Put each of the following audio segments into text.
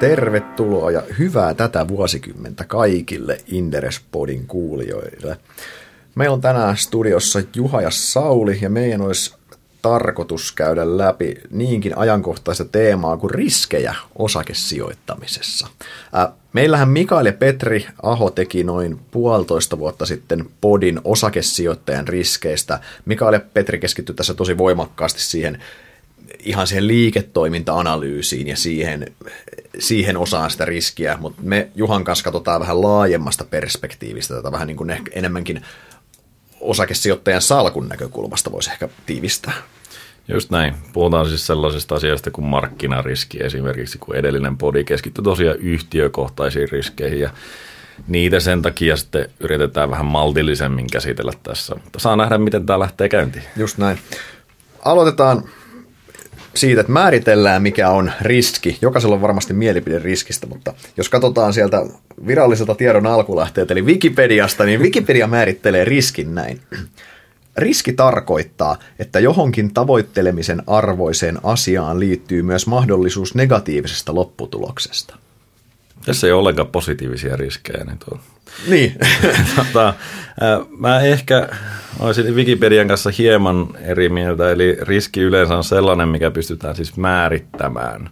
Tervetuloa ja hyvää tätä vuosikymmentä kaikille Inderespodin kuulijoille. Meillä on tänään studiossa Juha ja Sauli ja meidän olisi tarkoitus käydä läpi niinkin ajankohtaista teemaa kuin riskejä osakesijoittamisessa. Meillähän Mikael ja Petri Aho teki noin puolitoista vuotta sitten podin osakesijoittajan riskeistä. Mikael ja Petri keskittyi tässä tosi voimakkaasti siihen ihan siihen liiketoiminta-analyysiin ja siihen, siihen osaan sitä riskiä, mutta me Juhan kanssa katsotaan vähän laajemmasta perspektiivistä tätä vähän niin kuin ehkä enemmänkin osakesijoittajan salkun näkökulmasta voisi ehkä tiivistää. Just näin. Puhutaan siis sellaisista asioista kuin markkinariski esimerkiksi, kun edellinen podi keskittyi tosiaan yhtiökohtaisiin riskeihin ja niitä sen takia sitten yritetään vähän maltillisemmin käsitellä tässä. Mutta saa nähdä, miten tämä lähtee käyntiin. Just näin. Aloitetaan siitä, että määritellään mikä on riski. Jokaisella on varmasti mielipide riskistä, mutta jos katsotaan sieltä viralliselta tiedon alkulähteeltä, eli Wikipediasta, niin Wikipedia määrittelee riskin näin. Riski tarkoittaa, että johonkin tavoittelemisen arvoiseen asiaan liittyy myös mahdollisuus negatiivisesta lopputuloksesta. Tässä ei ole ollenkaan positiivisia riskejä. Niin, tuo. Niin. tota, mä ehkä olisin Wikipedian kanssa hieman eri mieltä, eli riski yleensä on sellainen, mikä pystytään siis määrittämään.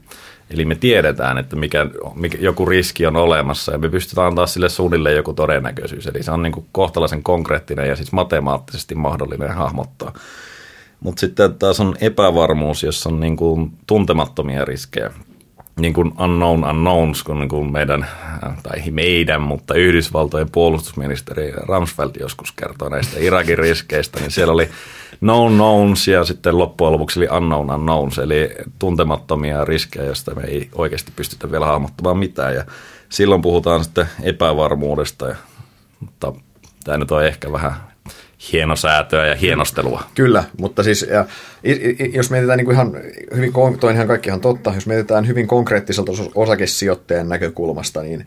Eli me tiedetään, että mikä, mikä, joku riski on olemassa ja me pystytään antaa sille suunnilleen joku todennäköisyys. Eli se on niin kuin kohtalaisen konkreettinen ja siis matemaattisesti mahdollinen hahmottaa. Mutta sitten taas on epävarmuus, jossa on niin kuin tuntemattomia riskejä niin kuin unknown unknowns, kun niin kuin meidän, tai meidän, mutta Yhdysvaltojen puolustusministeri Ramsfeld joskus kertoi näistä Irakin riskeistä, niin siellä oli known knowns ja sitten loppujen lopuksi oli unknown unknowns, eli tuntemattomia riskejä, joista me ei oikeasti pystytä vielä hahmottamaan mitään. Ja silloin puhutaan sitten epävarmuudesta, ja, mutta tämä nyt on ehkä vähän hienosäätöä ja hienostelua. Kyllä, mutta siis ja, jos mietitään niin kuin ihan hyvin, toi ihan kaikki ihan totta, jos mietitään hyvin konkreettiselta osakesijoittajan näkökulmasta, niin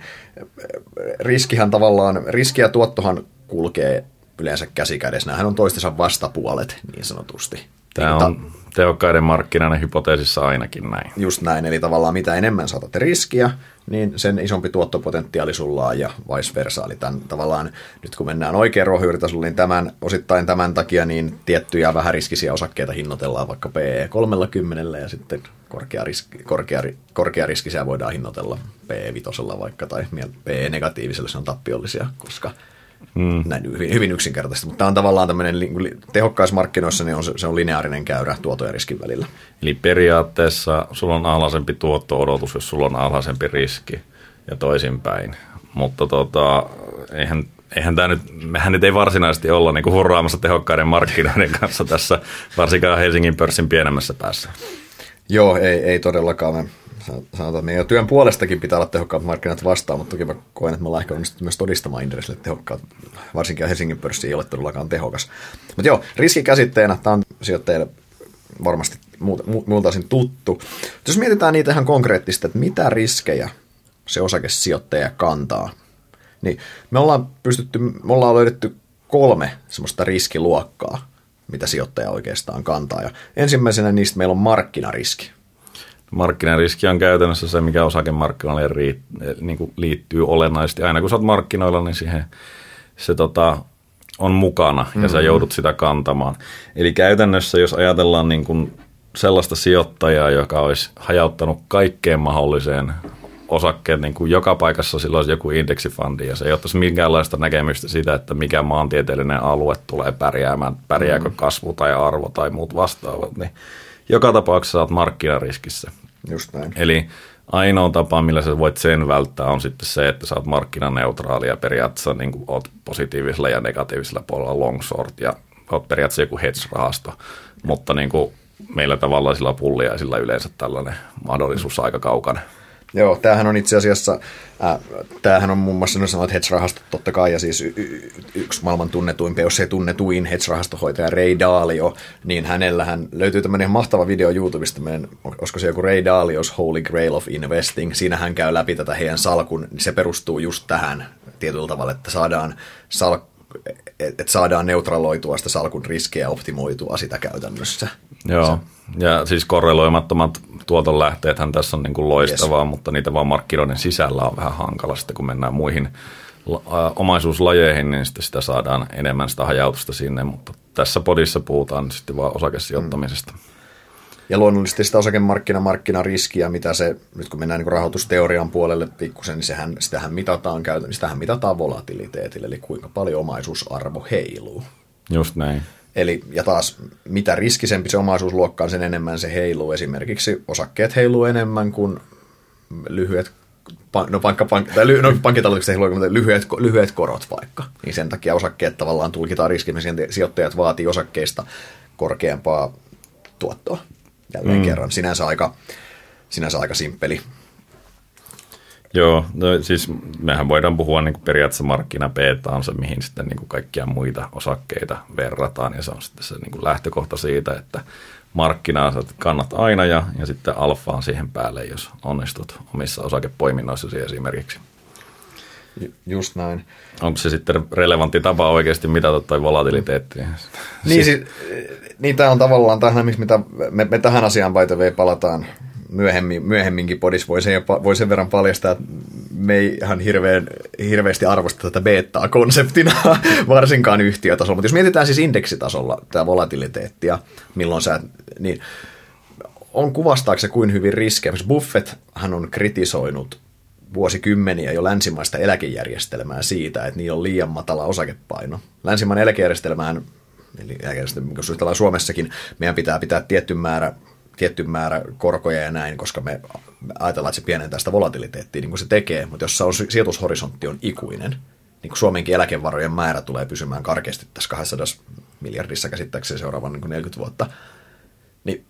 riskihän tavallaan, riski ja tuottohan kulkee yleensä käsi kädessä. Nämähän on toistensa vastapuolet niin sanotusti. Tämä on tehokkaiden markkinoiden hypoteesissa ainakin näin. Just näin, eli tavallaan mitä enemmän saatat riskiä, niin sen isompi tuottopotentiaali sulla on ja vice versa. Eli tämän, tavallaan nyt kun mennään oikein ruohonjuuritasolla, niin tämän, osittain tämän takia niin tiettyjä vähäriskisiä osakkeita hinnoitellaan vaikka PE 30 ja sitten korkea, riski, korkea, korkea riskisiä voidaan hinnoitella PE 5 vaikka tai PE negatiiviselle se on tappiollisia, koska Mm. Näin hyvin, hyvin yksinkertaisesti, mutta tämä on tavallaan tämmöinen tehokkaissa markkinoissa, niin on, se on lineaarinen käyrä tuoton ja riskin välillä. Eli periaatteessa sulla on alhaisempi tuotto-odotus, jos sulla on alhaisempi riski ja toisinpäin. Mutta tota, eihän, eihän tämä nyt, mehän nyt ei varsinaisesti olla niin hurraamassa tehokkaiden markkinoiden kanssa tässä, varsinkaan Helsingin pörssin pienemmässä päässä. Joo, ei, ei todellakaan. Me sanotaan, meidän työn puolestakin pitää olla tehokkaat markkinat vastaan, mutta toki mä koen, että me ollaan ehkä onnistuttu myös todistamaan Inderesille, tehokkaat, varsinkin Helsingin pörssi ei ole todellakaan tehokas. Mutta joo, riskikäsitteenä, tämä on sijoittajille varmasti muulta osin tuttu. Jos mietitään niitä ihan konkreettisesti, että mitä riskejä se osakesijoittaja kantaa, niin me ollaan pystytty, me ollaan löydetty kolme semmoista riskiluokkaa, mitä sijoittaja oikeastaan kantaa. Ja ensimmäisenä niistä meillä on markkinariski. Markkinariski on käytännössä se, mikä osakemarkkinoille niin kuin liittyy olennaisesti. Aina kun sä oot markkinoilla, niin siihen se tota, on mukana ja mm-hmm. sä joudut sitä kantamaan. Eli käytännössä, jos ajatellaan niin kuin sellaista sijoittajaa, joka olisi hajauttanut kaikkeen mahdolliseen osakkeet niin kuin joka paikassa sillä olisi joku indeksifandi ja se ei ottaisi minkäänlaista näkemystä siitä, että mikä maantieteellinen alue tulee pärjäämään, pärjääkö mm. kasvu tai arvo tai muut vastaavat, niin joka tapauksessa olet markkinariskissä. Just näin. Eli ainoa tapa, millä sä voit sen välttää, on sitten se, että sä oot markkinaneutraali ja periaatteessa niin kuin oot positiivisella ja negatiivisella puolella long short ja oot periaatteessa joku hedge-rahasto, mutta niin kuin meillä tavallaan sillä pullia ja sillä yleensä tällainen mahdollisuus aika kaukana. Joo, tämähän on itse asiassa, äh, tämähän on muun muassa, no sanot hedge-rahastot totta kai, ja siis y- y- yksi maailman tunnetuin, jos ei tunnetuin hedge-rahastohoitaja Ray Dalio, niin hänellähän löytyy tämmöinen mahtava video YouTubesta, tämmöinen, olisiko se joku Ray Dalios Holy Grail of Investing, siinä hän käy läpi tätä heidän salkun, niin se perustuu just tähän tietyllä tavalla, että saadaan salk- että et saadaan neutraloitua sitä salkun riskejä ja optimoitua sitä käytännössä. Joo, ja siis korreloimattomat tuotonlähteethän tässä on niin kuin loistavaa, yes. mutta niitä vaan markkinoiden sisällä on vähän hankala sitten, kun mennään muihin omaisuuslajeihin, niin sitten sitä saadaan enemmän sitä hajautusta sinne, mutta tässä podissa puhutaan sitten vaan osakesijoittamisesta. Mm. Ja luonnollisesti sitä osakemarkkina-markkinariskiä, mitä se, nyt kun mennään niin rahoitusteorian puolelle pikkusen, niin sehän, sitähän, mitataan, sitähän mitataan volatiliteetille, eli kuinka paljon omaisuusarvo heiluu. Just näin. Eli, ja taas, mitä riskisempi se omaisuusluokka on, sen enemmän se heiluu. Esimerkiksi osakkeet heiluu enemmän kuin lyhyet no, pankka, pank, tai ly, no pankkitalletukset heiluu, lyhyet, lyhyet korot vaikka. Niin sen takia osakkeet tavallaan tulkitaan riskin, sijoittajat vaatii osakkeista korkeampaa tuottoa jälleen mm. kerran. Sinänsä aika, sinänsä aika simppeli. Joo, no siis mehän voidaan puhua niin periaatteessa markkina on se, mihin sitten niin kuin kaikkia muita osakkeita verrataan, ja se on sitten se niin kuin lähtökohta siitä, että markkinaa kannat aina, ja, ja sitten alfa on siihen päälle, jos onnistut omissa osakepoiminnoissasi esimerkiksi. Just näin. Onko se sitten relevantti tapa oikeasti mitata toi volatiliteetti? Niin, siis, niin tämä on tavallaan tähän, mitä me, me tähän asiaan by palataan myöhemmin, myöhemminkin podis voi sen, voi sen verran paljastaa, että me ei ihan hirveän, hirveästi arvosta tätä beta konseptina, varsinkaan yhtiötasolla. Mutta jos mietitään siis indeksitasolla tämä volatiliteettia, milloin sä, niin on kuvastaako se kuin hyvin riskejä. Buffett hän on kritisoinut vuosikymmeniä jo länsimaista eläkejärjestelmää siitä, että niillä on liian matala osakepaino. Länsimainen eläkejärjestelmään, eli eläkejärjestelmä, jos Suomessakin, meidän pitää pitää tietty määrä tietty määrä korkoja ja näin, koska me ajatellaan, että se pienentää sitä volatiliteettia niin kuin se tekee, mutta jos se on, sijoitushorisontti on ikuinen, niin kuin Suomenkin eläkevarojen määrä tulee pysymään karkeasti tässä 200 miljardissa käsittääkseni seuraavan niin 40 vuotta, niin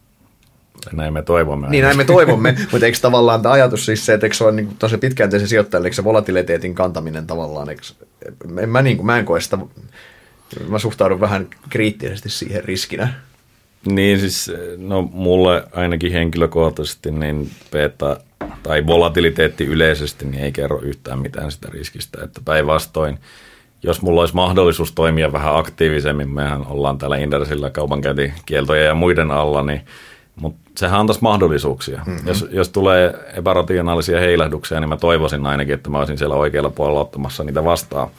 näin me toivomme. Niin näin me toivomme, mutta eikö tavallaan tämä ajatus siis se, että eikö se ole niin tosi pitkäänteisen sijoittajalle, eikö se volatiliteetin kantaminen tavallaan, eikö, en mä, niin kuin, mä en koe sitä, mä suhtaudun vähän kriittisesti siihen riskinä. Niin siis, no mulle ainakin henkilökohtaisesti niin beta tai volatiliteetti yleisesti niin ei kerro yhtään mitään sitä riskistä, että päinvastoin, jos mulla olisi mahdollisuus toimia vähän aktiivisemmin, mehän ollaan täällä Indersillä kaupankäyntikieltoja ja muiden alla, niin mutta sehän antaisi mahdollisuuksia. Mm-hmm. Jos, jos tulee epärationaalisia heilahduksia, niin mä toivoisin ainakin, että mä olisin siellä oikealla puolella ottamassa niitä vastaan.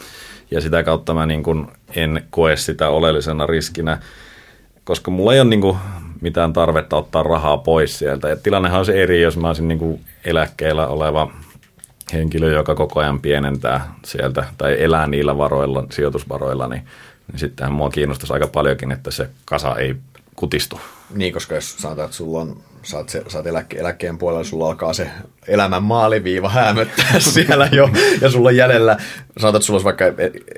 Ja sitä kautta mä niin kun en koe sitä oleellisena riskinä koska mulla ei ole niin kuin mitään tarvetta ottaa rahaa pois sieltä. Ja tilannehan on se eri, jos mä olisin niin kuin eläkkeellä oleva henkilö, joka koko ajan pienentää sieltä tai elää niillä varoilla, sijoitusvaroilla, niin, niin sittenhän mua kiinnostaisi aika paljonkin, että se kasa ei kutistu. Niin, koska jos sanotaan, että sulla on, oot, se, oot eläkke, eläkkeen puolella, sulla alkaa se elämän maaliviiva häämöttää siellä jo, ja sulla on jäljellä, sanotaan, että sulla olisi vaikka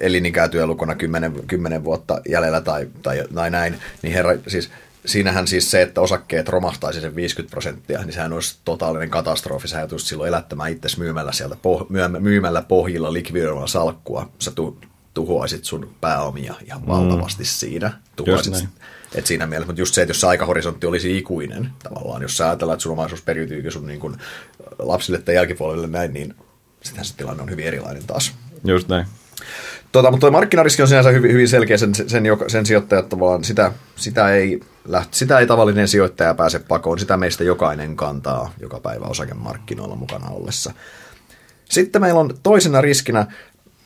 elinikää työlukona 10, 10 vuotta jäljellä tai, tai, tai näin, niin herra, siis siinähän siis se, että osakkeet romahtaisi sen 50 prosenttia, niin sehän olisi totaalinen katastrofi. Sä joutuisit silloin elättämään itse myymällä sieltä poh- myymällä pohjilla likvidoimalla salkkua. Sä tu- tuhoaisit sun pääomia ihan valtavasti mm. siinä. Tuhoaisit, et siinä mielessä, mutta just se, että jos se aikahorisontti olisi ikuinen tavallaan, jos sä ajatellaan, että sun omaisuus periytyy sun niin kuin lapsille tai jälkipuolelle näin, niin sittenhän se tilanne on hyvin erilainen taas. Just näin. Tota, mutta tuo markkinariski on sinänsä hyvin, hyvin selkeä, sen, sen, sen sijoittajat tavallaan, sitä, sitä, ei läht, sitä ei tavallinen sijoittaja pääse pakoon, sitä meistä jokainen kantaa joka päivä osakemarkkinoilla mukana ollessa. Sitten meillä on toisena riskinä,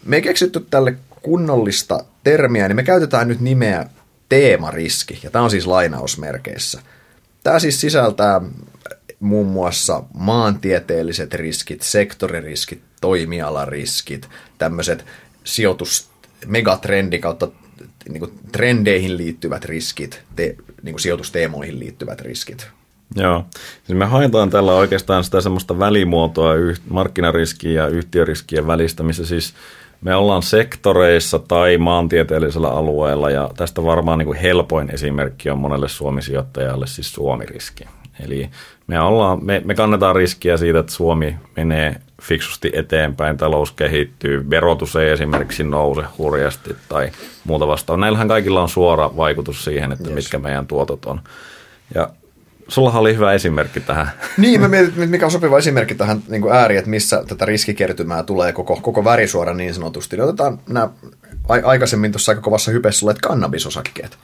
me ei keksitty tälle kunnollista termiä, niin me käytetään nyt nimeä teemariski, ja tämä on siis lainausmerkeissä. Tämä siis sisältää muun muassa maantieteelliset riskit, sektoririskit, toimialariskit, tämmöiset sijoitus, megatrendi kautta niin kuin trendeihin liittyvät riskit, te, niin kuin sijoitusteemoihin liittyvät riskit. Joo, siis me haetaan tällä oikeastaan sitä semmoista välimuotoa markkinariskien ja yhtiöriskien välistä, missä siis – me ollaan sektoreissa tai maantieteellisellä alueella ja tästä varmaan niin kuin helpoin esimerkki on monelle suomisijoittajalle siis Suomi-riski. Eli me, ollaan, me, me kannetaan riskiä siitä, että Suomi menee fiksusti eteenpäin, talous kehittyy, verotus ei esimerkiksi nouse hurjasti tai muuta vastaan. Näillähän kaikilla on suora vaikutus siihen, että yes. mitkä meidän tuotot on. Ja Sulla oli hyvä esimerkki tähän. Niin, mä mietin, mikä on sopiva esimerkki tähän niin ääriin, että missä tätä riskikertymää tulee koko, koko värisuora niin sanotusti. Niin otetaan nämä aikaisemmin tuossa aika kovassa hypessä olet kannabisosakkeet.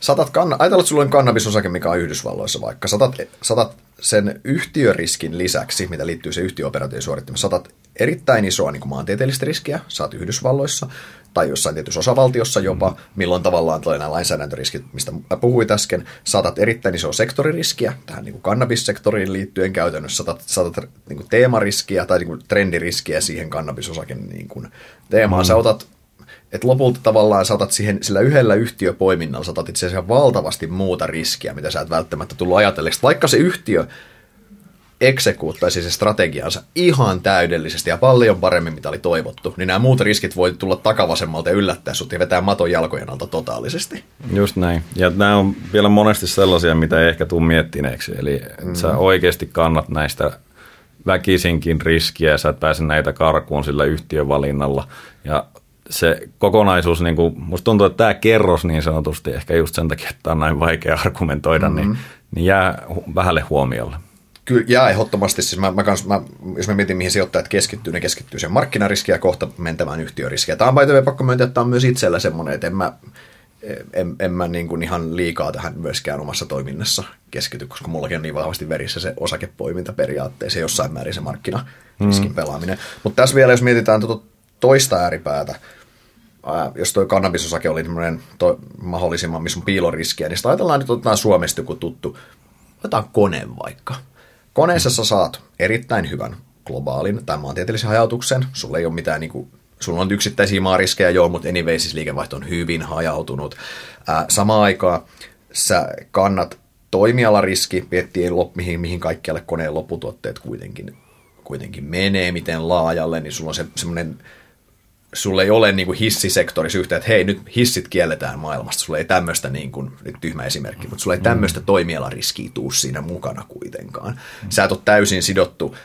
Satat kanna- Ajatellaan, että sulla on kannabisosake, mikä on Yhdysvalloissa vaikka. Satat, satat sen yhtiöriskin lisäksi, mitä liittyy se yhtiöoperaation suorittamiseen, satat erittäin isoa niin kuin maantieteellistä riskiä, saat Yhdysvalloissa, tai jossain tietyssä osavaltiossa jopa, milloin tavallaan tulee nämä lainsäädäntöriskit, mistä puhuit äsken, saatat erittäin isoa sektoririskiä tähän niin kuin kannabissektoriin liittyen käytännössä, saatat, saatat niin kuin teemariskiä tai niin kuin trendiriskiä siihen kannabisosaken niin kuin teemaan. Mm. Sä otat että lopulta tavallaan saatat siihen sillä yhdellä yhtiöpoiminnalla, saatat itse asiassa valtavasti muuta riskiä, mitä sä et välttämättä tullut ajatelleeksi. Vaikka se yhtiö eksekuuttaisi se strategiansa ihan täydellisesti ja paljon paremmin, mitä oli toivottu, niin nämä muut riskit voi tulla takavasemmalta ja yllättää sut ja vetää maton jalkojen alta totaalisesti. Just näin. Ja nämä on vielä monesti sellaisia, mitä ei ehkä tule miettineeksi. Eli mm. sä oikeasti kannat näistä väkisinkin riskiä ja sä et pääse näitä karkuun sillä yhtiövalinnalla. Ja se kokonaisuus, niin kuin, musta tuntuu, että tämä kerros niin sanotusti, ehkä just sen takia, että on näin vaikea argumentoida, niin, mm-hmm. niin, niin jää vähälle huomiolle. Kyllä jää ehdottomasti. Siis mä, mä, kans, mä, jos mä mietin, mihin sijoittajat keskittyy, ne keskittyy sen markkinariskiä kohta mentämään yhtiöriskiä. Tämä on by pakko myöntää, että tämä on myös itsellä semmoinen, että en mä, en, en mä niin kuin ihan liikaa tähän myöskään omassa toiminnassa keskity, koska mullakin on niin vahvasti verissä se osakepoiminta periaatteessa jossain määrin se markkinariskin mm. pelaaminen. Mutta tässä vielä, jos mietitään tuota toista ääripäätä, ää, jos tuo kannabisosake oli to, mahdollisimman, missä on piiloriskiä, niin sitä ajatellaan, että otetaan Suomesta joku tuttu, otetaan kone vaikka – Koneessa sä saat erittäin hyvän globaalin tai maantieteellisen hajautuksen. Sulla ei ole mitään niin kuin, sulla on yksittäisiä maariskejä, joo, mutta anyway, siis liikevaihto on hyvin hajautunut. Ää, samaan aikaan sä kannat toimialariski, miettii mihin, mihin kaikkialle koneen lopputuotteet kuitenkin, kuitenkin menee, miten laajalle, niin sulla on se, semmoinen sulle ei ole niin kuin hissisektorissa yhtä, että hei, nyt hissit kielletään maailmasta. Sulle ei tämmöistä, niin kuin, nyt tyhmä esimerkki, mutta sulle ei tämmöistä mm. toimialariskiä tuu siinä mukana kuitenkaan. Sä et ole täysin sidottu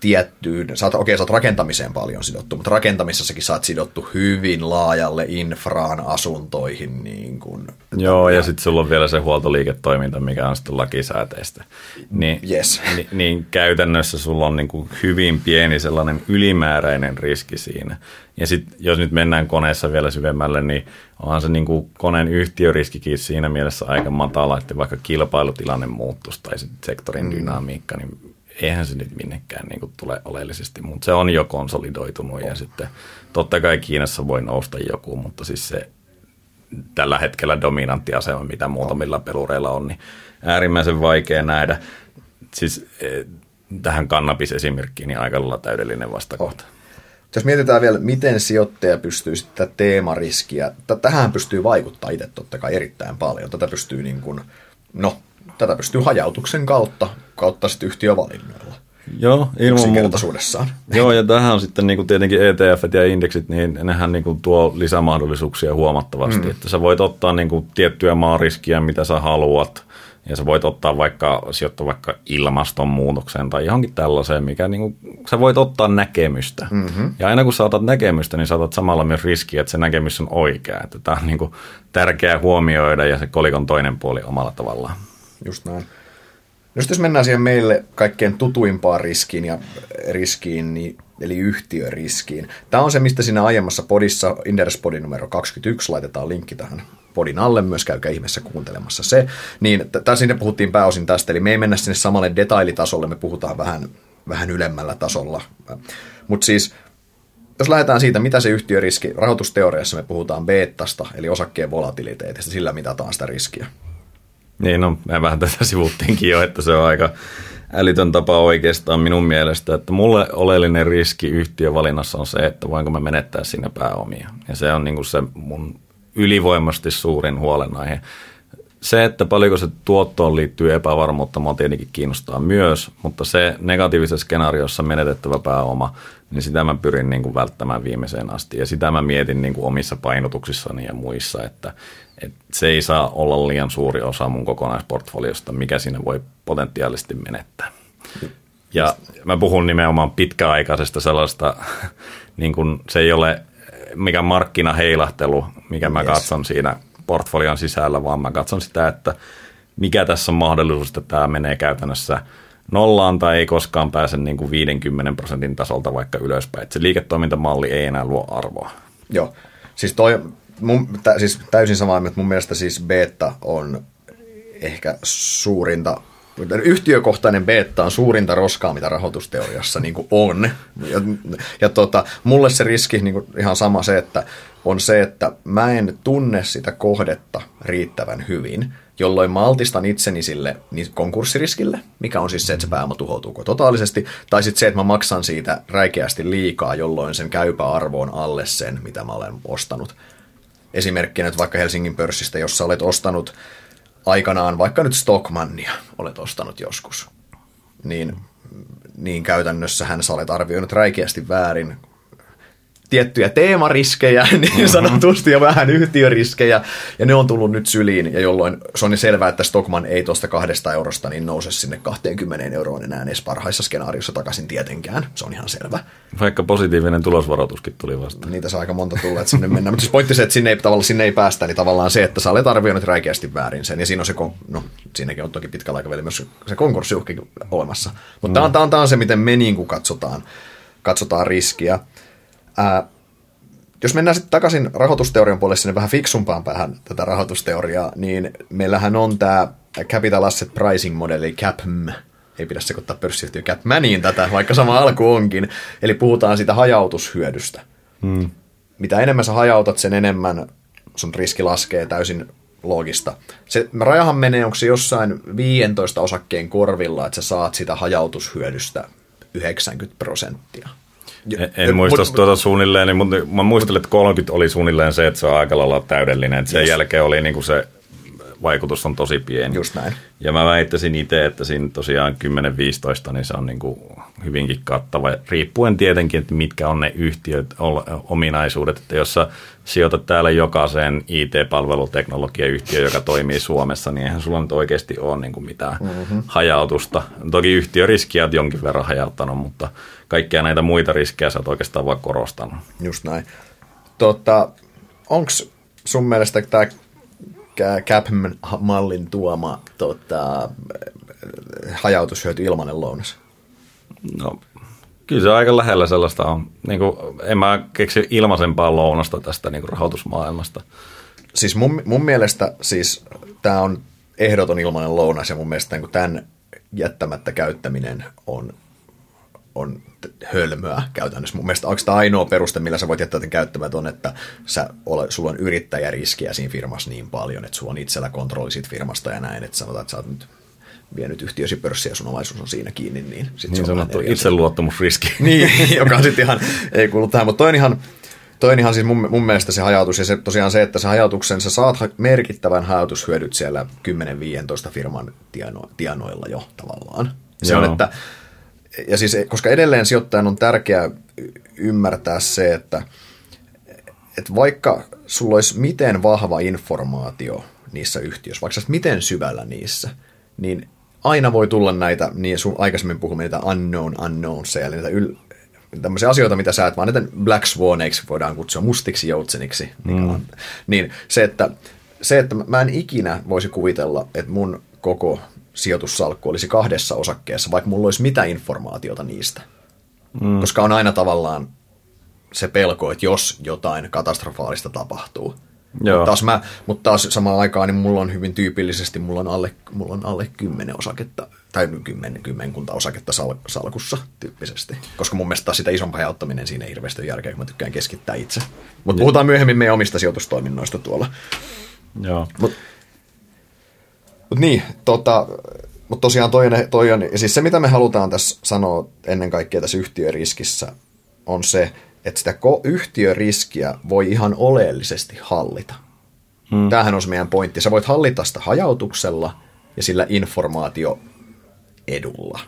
tiettyyn, sä oot, okei, sä oot rakentamiseen paljon sidottu, mutta rakentamisessakin sä oot sidottu hyvin laajalle infraan, asuntoihin. Niin kun, Joo, ja, ja sitten sulla on vielä se huoltoliiketoiminta, mikä on sitten lakisääteistä. Niin, yes. niin, niin käytännössä sulla on niin kuin hyvin pieni sellainen ylimääräinen riski siinä. Ja sitten jos nyt mennään koneessa vielä syvemmälle, niin onhan se niin kuin koneen yhtiöriskikin siinä mielessä aika matala, että vaikka kilpailutilanne muuttuisi tai sektorin mm. dynamiikka, niin eihän se nyt minnekään niin kuin tule oleellisesti, mutta se on jo konsolidoitunut ja sitten totta kai Kiinassa voi nousta joku, mutta siis se tällä hetkellä dominantti asema, mitä muutamilla pelureilla on, niin äärimmäisen vaikea nähdä. Siis eh, tähän kannabisesimerkkiin niin aika lailla täydellinen vastakohta. Oh. Jos mietitään vielä, miten sijoittaja pystyy sitten teemariskiä, tähän pystyy vaikuttaa itse totta kai erittäin paljon. Tätä pystyy niin kuin, no, tätä pystyy hajautuksen kautta, kautta sitten yhtiövalinnoilla. Joo, ilman muuta. Joo, ja tähän on sitten niin kuin tietenkin ETF ja indeksit, niin nehän niin kuin tuo lisämahdollisuuksia huomattavasti. Mm. Että sä voit ottaa niin kuin tiettyjä maariskiä, mitä sä haluat, ja sä voit ottaa vaikka, sijoittaa vaikka ilmastonmuutokseen tai johonkin tällaiseen, mikä niin kuin, sä voit ottaa näkemystä. Mm-hmm. Ja aina kun sä otat näkemystä, niin saatat samalla myös riskiä, että se näkemys on oikea. Että tämä on niin kuin tärkeää huomioida ja se kolikon toinen puoli omalla tavallaan. Just näin. No jos mennään siihen meille kaikkein tutuimpaan riskiin, ja riskiin niin, eli yhtiöriskiin. Tämä on se, mistä siinä aiemmassa podissa, Inderes-podin numero 21, laitetaan linkki tähän podin alle, myös käykää ihmeessä kuuntelemassa se. Niin, t- sinne puhuttiin pääosin tästä, eli me ei mennä sinne samalle detailitasolle, me puhutaan vähän, vähän ylemmällä tasolla. Mutta siis, jos lähdetään siitä, mitä se yhtiöriski, rahoitusteoriassa me puhutaan beettasta, eli osakkeen volatiliteetista, sillä mitataan sitä riskiä. Niin, no me vähän tätä sivuttiinkin jo, että se on aika älytön tapa oikeastaan minun mielestä, että mulle oleellinen riski yhtiövalinnassa on se, että voinko mä menettää sinne pääomia. Ja se on niin kuin se mun ylivoimasti suurin huolenaihe. Se, että paljonko se tuottoon liittyy epävarmuutta, mua tietenkin kiinnostaa myös, mutta se negatiivisessa skenaariossa menetettävä pääoma, niin sitä mä pyrin niin kuin välttämään viimeiseen asti. Ja sitä mä mietin niin kuin omissa painotuksissani ja muissa, että, et se ei saa olla liian suuri osa mun kokonaisportfoliosta, mikä siinä voi potentiaalisesti menettää. Ja mä puhun nimenomaan pitkäaikaisesta sellaista, niin kuin se ei ole mikä markkinaheilahtelu, mikä mä yes. katson siinä portfolion sisällä, vaan mä katson sitä, että mikä tässä on mahdollisuus, että tämä menee käytännössä nollaan tai ei koskaan pääse niin kuin 50 prosentin tasolta vaikka ylöspäin. Että se liiketoimintamalli ei enää luo arvoa. Joo, Siis, toi, mun, tä, siis täysin samaa mieltä. Mun mielestä siis beta on ehkä suurinta yhtiökohtainen beta on suurinta roskaa, mitä rahoitusteoriassa niin kuin on. Ja, ja tota, mulle se riski niin kuin ihan sama se, että on se, että mä en tunne sitä kohdetta riittävän hyvin, jolloin mä altistan itseni sille niin konkurssiriskille, mikä on siis se, että se pääoma tuhoutuu totaalisesti, tai sitten se, että mä maksan siitä räikeästi liikaa, jolloin sen käypä arvo on alle sen, mitä mä olen ostanut. Esimerkkinä nyt vaikka Helsingin pörssistä, jossa olet ostanut aikanaan vaikka nyt Stockmannia olet ostanut joskus, niin, niin käytännössähän sä olet arvioinut räikeästi väärin tiettyjä teemariskejä niin sanotusti ja vähän yhtiöriskejä, ja ne on tullut nyt syliin, ja jolloin se on niin selvää, että Stockman ei tuosta kahdesta eurosta niin nouse sinne 20 euroon enää edes parhaissa skenaariossa takaisin tietenkään, se on ihan selvä. Vaikka positiivinen tulosvaroituskin tuli vasta. Niitä saa aika monta tulla, että sinne mennään, mutta siis pointti se, että sinne ei, tavallaan, sinne ei päästä, eli tavallaan se, että sä olet arvioinut räikeästi väärin sen, ja siinä on se, no siinäkin on toki pitkällä aikavälillä myös se konkurssiuhki olemassa, mutta mm. tämä on, tämä on se, miten me niin kuin katsotaan, katsotaan riskiä. Ää, jos mennään sitten takaisin rahoitusteorian puolelle sinne vähän fiksumpaan päähän tätä rahoitusteoriaa, niin meillähän on tämä Capital Asset Pricing modeli CAPM, ei pidä sekoittaa pörssiyhtiö Capmaniin tätä, vaikka sama alku onkin. Eli puhutaan siitä hajautushyödystä. Hmm. Mitä enemmän sä hajautat, sen enemmän sun riski laskee täysin loogista. Se rajahan menee, onko se jossain 15 osakkeen korvilla, että sä saat sitä hajautushyödystä 90 prosenttia. En, en muista mut, tuota suunnilleen, niin, mutta mä muistelin, että 30 oli suunnilleen se, että se on aika lailla täydellinen. Sen yes. jälkeen oli niin kuin se vaikutus on tosi pieni. Just näin. Ja mä väittäisin itse, että siinä tosiaan 10-15, niin se on niin kuin hyvinkin kattava, riippuen tietenkin, että mitkä on ne yhtiöt, ominaisuudet, että jos sä sijoitat täällä jokaiseen IT-palveluteknologiayhtiö, joka toimii Suomessa, niin eihän sulla nyt oikeasti ole niin kuin mitään mm-hmm. hajautusta. Toki yhtiöriskiä on jonkin verran hajauttanut, mutta kaikkia näitä muita riskejä sä oot oikeastaan vaan korostanut. Just näin. Tota, Onko sun mielestä tämä CAP-mallin tuoma tota, hajautushyöty ilmanen lounas? No, kyllä se aika lähellä sellaista on. Niin kuin, en mä keksi ilmaisempaa lounasta tästä niin kuin rahoitusmaailmasta. Siis mun, mun mielestä siis tämä on ehdoton ilmainen lounas ja mun mielestä niin tämän jättämättä käyttäminen on on hölmöä käytännössä. Mun mielestä onko tämä ainoa peruste, millä sä voit jättää tämän käyttämät on, että sä ole, sulla on yrittäjäriskiä siinä firmassa niin paljon, että sulla on itsellä kontrolli siitä firmasta ja näin, että sanotaan, että sä oot nyt vienyt yhtiösi pörssiä ja sun omaisuus on siinä kiinni, niin sit niin se on sanottu itseluottamusriski. niin, joka sitten ihan ei kuulu tähän, mutta toinen ihan, toinen ihan siis mun, mun mielestä se hajautus ja se, tosiaan se, että se hajautuksen, sä saat merkittävän hajautushyödyt siellä 10-15 firman tieno, tienoilla jo tavallaan. Se Joo. on, että ja siis, koska edelleen sijoittajan on tärkeää ymmärtää se, että, että vaikka sulla olisi miten vahva informaatio niissä yhtiöissä, vaikka miten syvällä niissä, niin aina voi tulla näitä, niin sun aikaisemmin puhumme niitä unknown unknowns, eli niitä yl, tämmöisiä asioita, mitä sä et vaan niitä black swaneiksi voidaan kutsua, mustiksi joutseniksi. Mm. Niin se, että, se, että mä en ikinä voisi kuvitella, että mun koko sijoitussalkku olisi kahdessa osakkeessa, vaikka mulla olisi mitä informaatiota niistä. Mm. Koska on aina tavallaan se pelko, että jos jotain katastrofaalista tapahtuu. Joo. Mutta taas, mä, mutta taas samaan aikaan niin mulla on hyvin tyypillisesti, mulla on alle, mulla on alle kymmenen osaketta, tai kymmen, kymmenkunta osaketta sal, salkussa tyyppisesti. Koska mun mielestä sitä isompaa hajauttaminen siinä ei hirveästi järkeä, kun mä tykkään keskittää itse. Mutta puhutaan myöhemmin meidän omista sijoitustoiminnoista tuolla. Joo. Mut, mutta niin, tota, mutta tosiaan toi toi on, ja siis se mitä me halutaan tässä sanoa ennen kaikkea tässä yhtiöriskissä on se, että sitä yhtiöriskiä voi ihan oleellisesti hallita. Hmm. Tämähän on se meidän pointti. Sä voit hallita sitä hajautuksella ja sillä informaatio edulla.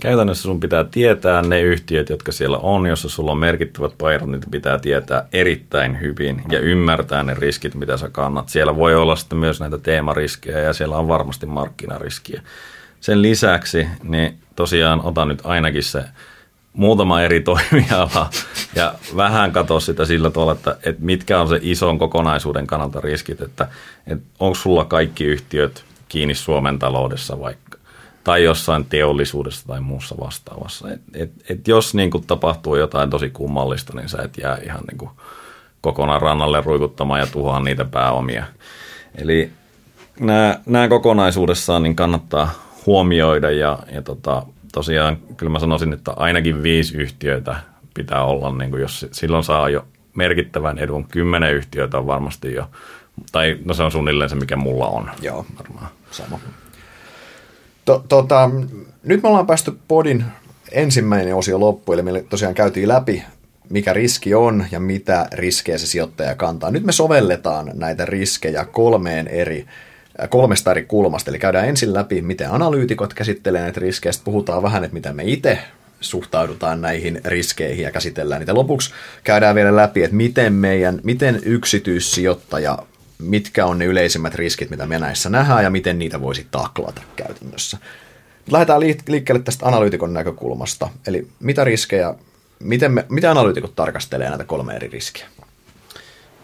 Käytännössä sun pitää tietää ne yhtiöt, jotka siellä on, jossa sulla on merkittävät painot, niitä pitää tietää erittäin hyvin ja ymmärtää ne riskit, mitä sä kannat. Siellä voi olla sitten myös näitä teemariskejä ja siellä on varmasti markkinariskiä. Sen lisäksi, niin tosiaan otan nyt ainakin se muutama eri toimiala ja vähän katso sitä sillä tavalla, että, että mitkä on se ison kokonaisuuden kannalta riskit, että, että onko sulla kaikki yhtiöt kiinni Suomen taloudessa vaikka tai jossain teollisuudessa tai muussa vastaavassa. Et, et, et jos niin kuin tapahtuu jotain tosi kummallista, niin sä et jää ihan niin kuin kokonaan rannalle ruikuttamaan ja tuhoaa niitä pääomia. Eli nämä, nämä kokonaisuudessaan niin kannattaa huomioida ja, ja tota, tosiaan kyllä mä sanoisin, että ainakin viisi yhtiöitä pitää olla, niin kuin jos silloin saa jo merkittävän edun. Kymmenen yhtiöitä on varmasti jo, tai no se on suunnilleen se, mikä mulla on. Joo, varmaan sama. To, tota, nyt me ollaan päästy podin ensimmäinen osio loppuun, eli me tosiaan käytiin läpi, mikä riski on ja mitä riskejä se sijoittaja kantaa. Nyt me sovelletaan näitä riskejä kolmeen eri kolmesta eri kulmasta. Eli käydään ensin läpi, miten analyytikot käsittelee näitä riskejä, sitten puhutaan vähän, että miten me itse suhtaudutaan näihin riskeihin ja käsitellään niitä. Lopuksi käydään vielä läpi, että miten, meidän, miten yksityissijoittaja, mitkä on ne yleisimmät riskit, mitä me näissä nähdään ja miten niitä voisi taklata käytännössä. Lähdetään liikkeelle tästä analyytikon näkökulmasta. Eli mitä riskejä, miten, me, miten analyytikot tarkastelee näitä kolme eri riskiä?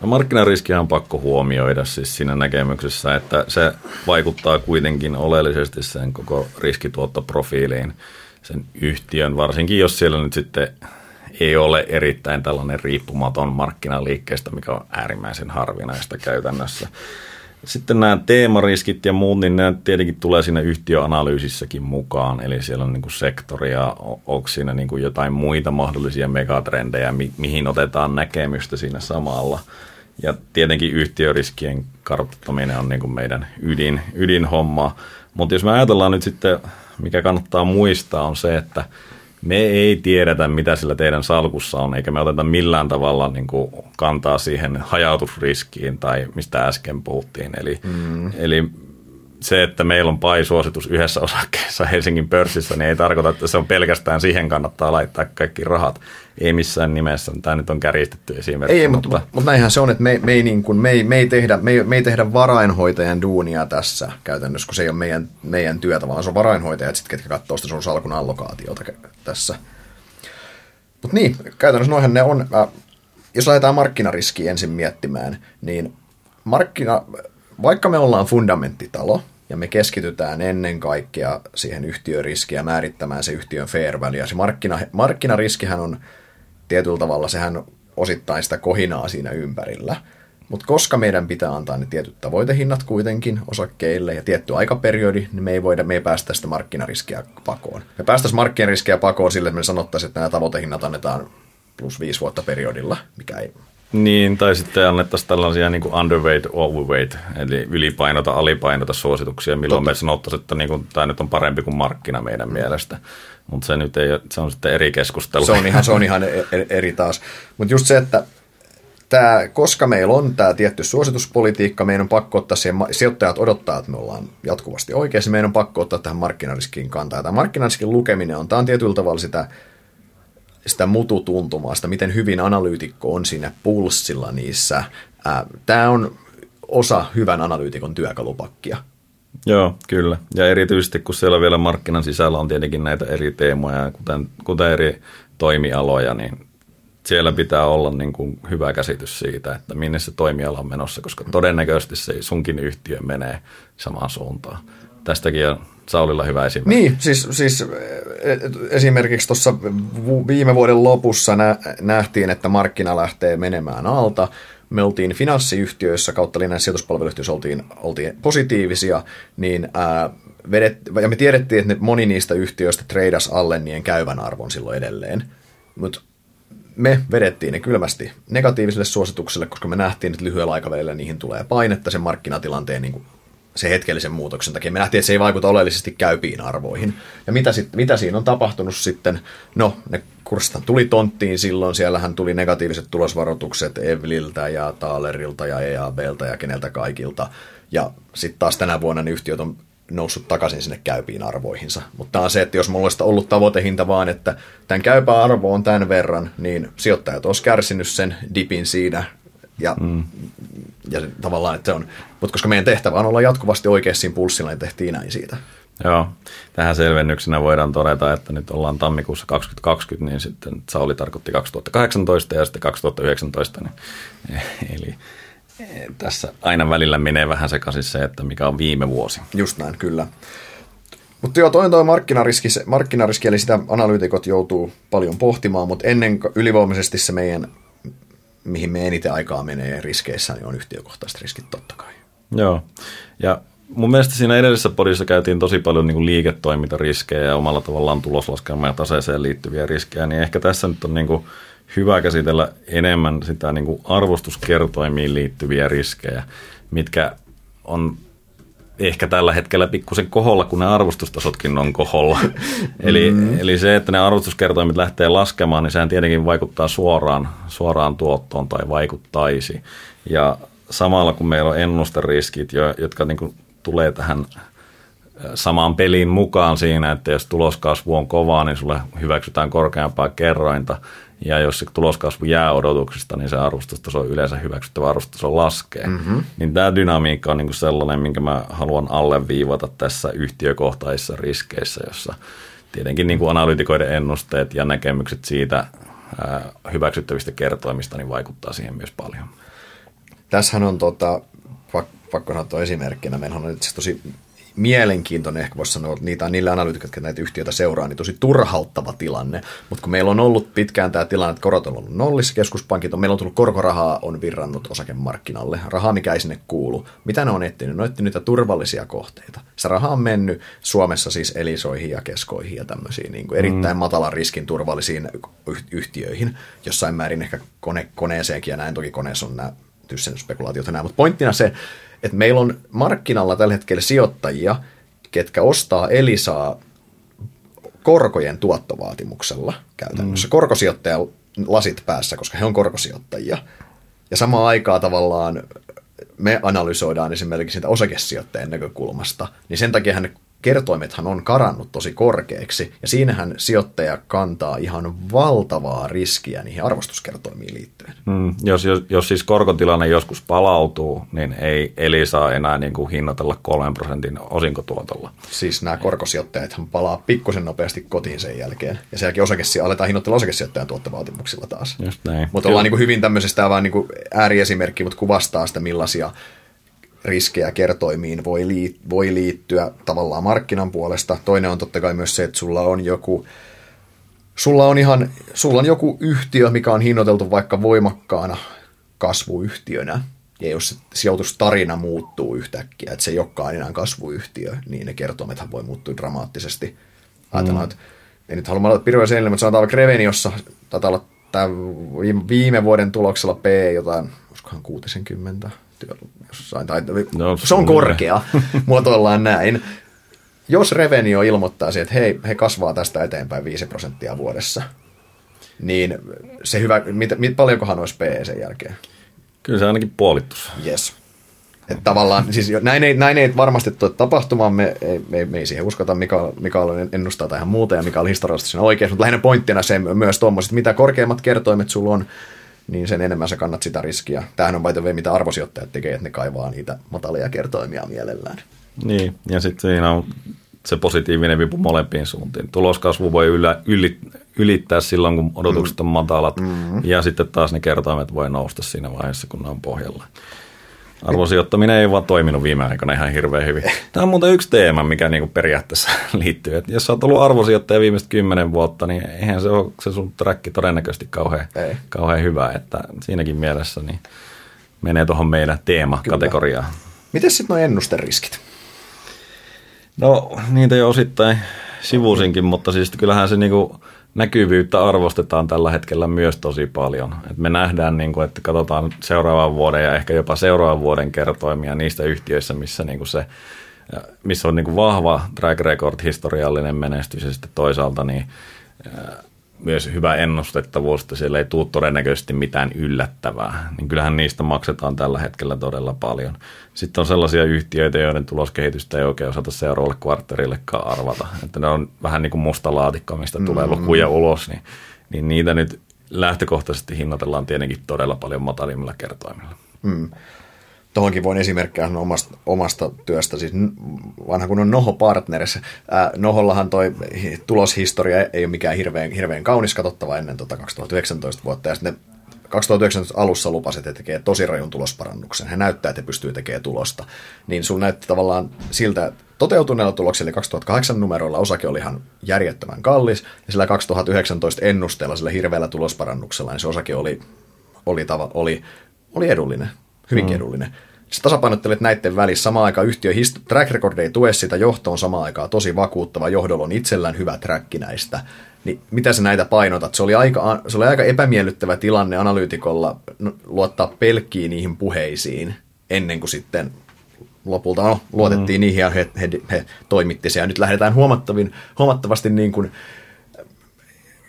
No markkinariskiä on pakko huomioida siis siinä näkemyksessä, että se vaikuttaa kuitenkin oleellisesti sen koko riskituottoprofiiliin sen yhtiön, varsinkin jos siellä nyt sitten ei ole erittäin tällainen riippumaton markkinaliikkeestä, mikä on äärimmäisen harvinaista käytännössä. Sitten nämä teemariskit ja muut, niin ne tietenkin tulee siinä yhtiöanalyysissäkin mukaan, eli siellä on niin kuin sektoria, onko siinä niin kuin jotain muita mahdollisia megatrendejä, mi- mihin otetaan näkemystä siinä samalla. Ja tietenkin yhtiöriskien kartoittaminen on niin kuin meidän ydin, ydinhomma. Mutta jos me ajatellaan nyt sitten, mikä kannattaa muistaa, on se, että – me ei tiedetä, mitä sillä teidän salkussa on, eikä me oteta millään tavalla niin kuin kantaa siihen hajautusriskiin tai mistä äsken puhuttiin. Eli, mm. eli se, että meillä on PAI-suositus yhdessä osakkeessa Helsingin pörssissä, niin ei tarkoita, että se on pelkästään siihen kannattaa laittaa kaikki rahat. Ei missään nimessä. Tämä nyt on kärjistetty esimerkki. Ei, mutta, mutta, mutta näinhän se on, että me, me, ei, niin kuin, me, ei, me, ei tehdä, me, ei, me ei tehdä varainhoitajan duunia tässä käytännössä, kun se ei ole meidän, meidän työtä, vaan se on varainhoitajat, sit, ketkä katsoo sitä sun salkun allokaatiota tässä. Mutta niin, käytännössä noihän ne on, äh, jos lähdetään markkinariskiä ensin miettimään, niin markkina, vaikka me ollaan fundamenttitalo, ja me keskitytään ennen kaikkea siihen yhtiöriskiä määrittämään se yhtiön fair value. Ja se markkina, markkinariskihän on tietyllä tavalla, sehän osittain sitä kohinaa siinä ympärillä. Mutta koska meidän pitää antaa ne tietyt tavoitehinnat kuitenkin osakkeille ja tietty aikaperiodi, niin me ei, voida, me ei päästä sitä markkinariskiä pakoon. Me päästäisiin markkinariskiä pakoon sille, että me sanottaisiin, että nämä tavoitehinnat annetaan plus viisi vuotta periodilla, mikä ei niin, tai sitten annettaisiin tällaisia niin kuin underweight, overweight, eli ylipainota, alipainota suosituksia, milloin Totta. me sanottaisiin, että niin kuin, tämä nyt on parempi kuin markkina meidän mielestä. Mutta se nyt ei, se on sitten eri keskustelu. Se on ihan, se on ihan e-, e-, eri taas. Mutta just se, että tämä, koska meillä on tämä tietty suosituspolitiikka, meidän on pakko ottaa siihen, sijoittajat odottaa, että me ollaan jatkuvasti oikeassa, meidän on pakko ottaa tähän markkinariskiin kantaa. Tämä markkinariskin lukeminen on, tämä on tietyllä tavalla sitä sitä mututuntumaa, sitä miten hyvin analyytikko on siinä pulssilla niissä. Tämä on osa hyvän analyytikon työkalupakkia. Joo, kyllä. Ja erityisesti kun siellä vielä markkinan sisällä on tietenkin näitä eri teemoja, kuten, kuten eri toimialoja, niin siellä pitää olla niin kuin hyvä käsitys siitä, että minne se toimiala on menossa, koska todennäköisesti se sunkin yhtiö menee samaan suuntaan. Tästäkin on Saulilla hyvä esimerkki. Niin, siis, siis e, esimerkiksi tuossa viime vuoden lopussa nä, nähtiin, että markkina lähtee menemään alta. Me oltiin finanssiyhtiöissä kautta linjan sijoituspalveluyhtiöissä oltiin, oltiin positiivisia, niin ää, vedet, ja me tiedettiin, että ne, moni niistä yhtiöistä treidas alle niiden käyvän arvon silloin edelleen. Mutta me vedettiin ne kylmästi negatiiviselle suositukselle, koska me nähtiin, että lyhyellä aikavälillä niihin tulee painetta sen markkinatilanteen niin kuin se hetkellisen muutoksen takia. Me nähtiin, että se ei vaikuta oleellisesti käypiin arvoihin. Ja mitä, sit, mitä siinä on tapahtunut sitten? No, ne kurssit tuli tonttiin silloin, siellähän tuli negatiiviset tulosvaroitukset Evliltä ja Taalerilta ja EABlta ja keneltä kaikilta. Ja sitten taas tänä vuonna ne yhtiöt on noussut takaisin sinne käypiin arvoihinsa. Mutta on se, että jos mulla olisi ollut tavoitehinta vaan, että tämän käypä arvo on tämän verran, niin sijoittajat olisi kärsinyt sen dipin siinä ja, mm. Ja tavallaan, että se on, mutta koska meidän tehtävä on olla jatkuvasti oikeassa siinä pulssilla, niin tehtiin näin siitä. Joo, tähän selvennyksenä voidaan todeta, että nyt ollaan tammikuussa 2020, niin sitten Sauli tarkoitti 2018 ja sitten 2019. Niin, eli eh, tässä aina välillä menee vähän sekaisin se, että mikä on viime vuosi. Just näin, kyllä. Mutta joo, toinen toi markkinariski, markkinariski, eli sitä analyytikot joutuu paljon pohtimaan, mutta ennen ylivoimaisesti se meidän mihin me eniten aikaa menee riskeissä, niin on yhtiökohtaiset riskit totta kai. Joo, ja mun mielestä siinä edellisessä podissa käytiin tosi paljon niin kuin liiketoimintariskejä ja omalla tavallaan tuloslaskelma ja taseeseen liittyviä riskejä, niin ehkä tässä nyt on niin kuin hyvä käsitellä enemmän sitä niin kuin arvostuskertoimiin liittyviä riskejä, mitkä on ehkä tällä hetkellä pikkusen koholla, kun ne arvostustasotkin on koholla. eli, mm. eli se, että ne arvostuskertoimet lähtee laskemaan, niin sehän tietenkin vaikuttaa suoraan, suoraan tuottoon tai vaikuttaisi. Ja samalla kun meillä on ennusteriskit, jotka niin kuin tulee tähän samaan peliin mukaan siinä, että jos tuloskasvu on kovaa, niin sulle hyväksytään korkeampaa kerrointa. Ja jos se tuloskasvu jää odotuksista, niin se arvostustaso yleensä hyväksyttävä arvostustaso laskee. Mm-hmm. Niin tämä dynamiikka on niin kuin sellainen, minkä mä haluan alleviivata tässä yhtiökohtaisissa riskeissä, jossa tietenkin niin kuin analytikoiden ennusteet ja näkemykset siitä ää, hyväksyttävistä kertoimista niin vaikuttaa siihen myös paljon. Tässähän on tota, pakko sanoa esimerkkinä. Meillä on itse tosi mielenkiintoinen, ehkä voisi sanoa, että niitä on niille analyytikoille, jotka näitä yhtiöitä seuraa, niin tosi turhauttava tilanne. Mutta kun meillä on ollut pitkään tämä tilanne, että korot on ollut nollissa, keskuspankit on, meillä on tullut korkorahaa, on virrannut osakemarkkinalle, rahaa mikä ei sinne kuulu. Mitä ne on etsinyt? Ne on etsinyt niitä turvallisia kohteita. Se raha on mennyt Suomessa siis elisoihin ja keskoihin ja tämmöisiin niin kuin erittäin mm. matalan riskin turvallisiin yhtiöihin, jossain määrin ehkä kone, koneeseenkin ja näin, toki koneessa on nämä tyssennyspekulaatiot ja nämä, mutta pointtina se, että meillä on markkinalla tällä hetkellä sijoittajia, ketkä ostaa Elisaa korkojen tuottovaatimuksella käytännössä. Mm. Korkosijoittaja lasit päässä, koska he on korkosijoittajia. Ja samaan aikaan tavallaan me analysoidaan esimerkiksi sitä osakesijoittajan näkökulmasta, niin sen takia hän kertoimethan on karannut tosi korkeaksi, ja siinähän sijoittaja kantaa ihan valtavaa riskiä niihin arvostuskertoimiin liittyen. Mm, jos, jos, jos siis korkotilanne joskus palautuu, niin ei eli saa enää niin kuin hinnoitella kolmen prosentin osinkotuotolla. Siis nämä korkosijoittajathan palaa pikkusen nopeasti kotiin sen jälkeen, ja sen jälkeen osakesi, aletaan hinnoittella osakesijoittajan tuottovaatimuksilla taas. Just näin. Mutta ollaan niin kuin hyvin tämmöisestä vaan niin kuin ääriesimerkki, mutta kuvastaa sitä millaisia riskejä kertoimiin voi, liit, voi liittyä tavallaan markkinan puolesta. Toinen on totta kai myös se, että sulla on joku, sulla on ihan, sulla on joku yhtiö, mikä on hinnoiteltu vaikka voimakkaana kasvuyhtiönä, ja jos se sijoitustarina muuttuu yhtäkkiä, että se ei olekaan enää kasvuyhtiö, niin ne kertoimethan voi muuttua dramaattisesti. Ajatellaan, mm. että en nyt halua olla pirveä sen, mutta sanotaan vaikka Reveniossa, taitaa olla tämä viime vuoden tuloksella P jotain, olisikohan 60, jossain, tai no, se on korkea, muotoillaan näin. Jos Revenio ilmoittaa että hei, he kasvaa tästä eteenpäin 5 prosenttia vuodessa, niin se hyvä, mit, mit, paljonkohan olisi PE sen jälkeen? Kyllä se ainakin puolittus. Yes. Että tavallaan, siis näin ei, näin ei varmasti tule tapahtumaan, me ei, me, me ei siihen uskota, mikä, mikä on ennustaa tai ihan muuta ja mikä oli historiallisesti siinä oikein, mutta lähinnä pointtina se myös tuommoiset, mitä korkeammat kertoimet sulla on, niin sen enemmän sä kannat sitä riskiä. Tämähän on by the mitä arvosijoittajat tekee, että ne kaivaa niitä matalia kertoimia mielellään. Niin, ja sitten siinä on se positiivinen vipu molempiin suuntiin. Tuloskasvu voi ylä, yli, ylittää silloin, kun odotukset on matalat, mm-hmm. ja sitten taas ne kertoimet voi nousta siinä vaiheessa, kun ne on pohjalla. Arvosijoittaminen ei vaan toiminut viime aikoina ihan hirveän hyvin. Tämä on muuten yksi teema, mikä niinku periaatteessa liittyy. Että jos olet ollut arvosijoittaja viimeiset kymmenen vuotta, niin eihän se ole se sun träkki todennäköisesti kauhean, ei. kauhean hyvä. Että siinäkin mielessä niin menee tuohon meidän teemakategoriaan. Miten sitten nuo ennusteriskit? No niitä jo osittain sivusinkin, mutta siis kyllähän se niinku näkyvyyttä arvostetaan tällä hetkellä myös tosi paljon. Et me nähdään, niin kuin, että katsotaan seuraavan vuoden ja ehkä jopa seuraavan vuoden kertoimia niistä yhtiöissä, missä, niin kuin se, missä on niin kuin vahva track record, historiallinen menestys ja sitten toisaalta niin myös hyvä ennustettavuus, että siellä ei tule todennäköisesti mitään yllättävää, niin kyllähän niistä maksetaan tällä hetkellä todella paljon. Sitten on sellaisia yhtiöitä, joiden tuloskehitystä ei oikein osata seuraavalle kvartterillekaan arvata. Että ne on vähän niin kuin musta laatikko, mistä tulee mm-hmm. lukuja ulos, niin, niin niitä nyt lähtökohtaisesti hinnoitellaan tietenkin todella paljon matalimmilla kertoimilla. Mm. Tuohonkin voin esimerkkejä omasta, omasta työstä, siis vanha kun on Noho Partners. Ää, Nohollahan toi tuloshistoria ei ole mikään hirveän, hirveän kaunis katsottava ennen tota 2019 vuotta, ja sitten 2019 alussa lupasit, että tekee tosi rajun tulosparannuksen. He näyttää, että pystyy tekemään tulosta. Niin sun näytti tavallaan siltä, että toteutuneella tuloksella 2008 numeroilla osake oli ihan järjettömän kallis, ja sillä 2019 ennusteella, sillä hirveällä tulosparannuksella, niin se osake oli oli, tava, oli, oli edullinen, hyvinkin mm. edullinen. Sä tasapainottelet näiden välissä. Samaan aikaan yhtiö hist- track record ei tue sitä johtoon samaan aikaan tosi vakuuttava. Johdolla on itsellään hyvä track näistä. Niin mitä sä näitä painotat? Se oli aika, se oli aika epämiellyttävä tilanne analyytikolla luottaa pelkkiin niihin puheisiin ennen kuin sitten lopulta no, luotettiin mm. niihin ja he, he, he toimitti se. Ja nyt lähdetään huomattavin, huomattavasti niin kuin,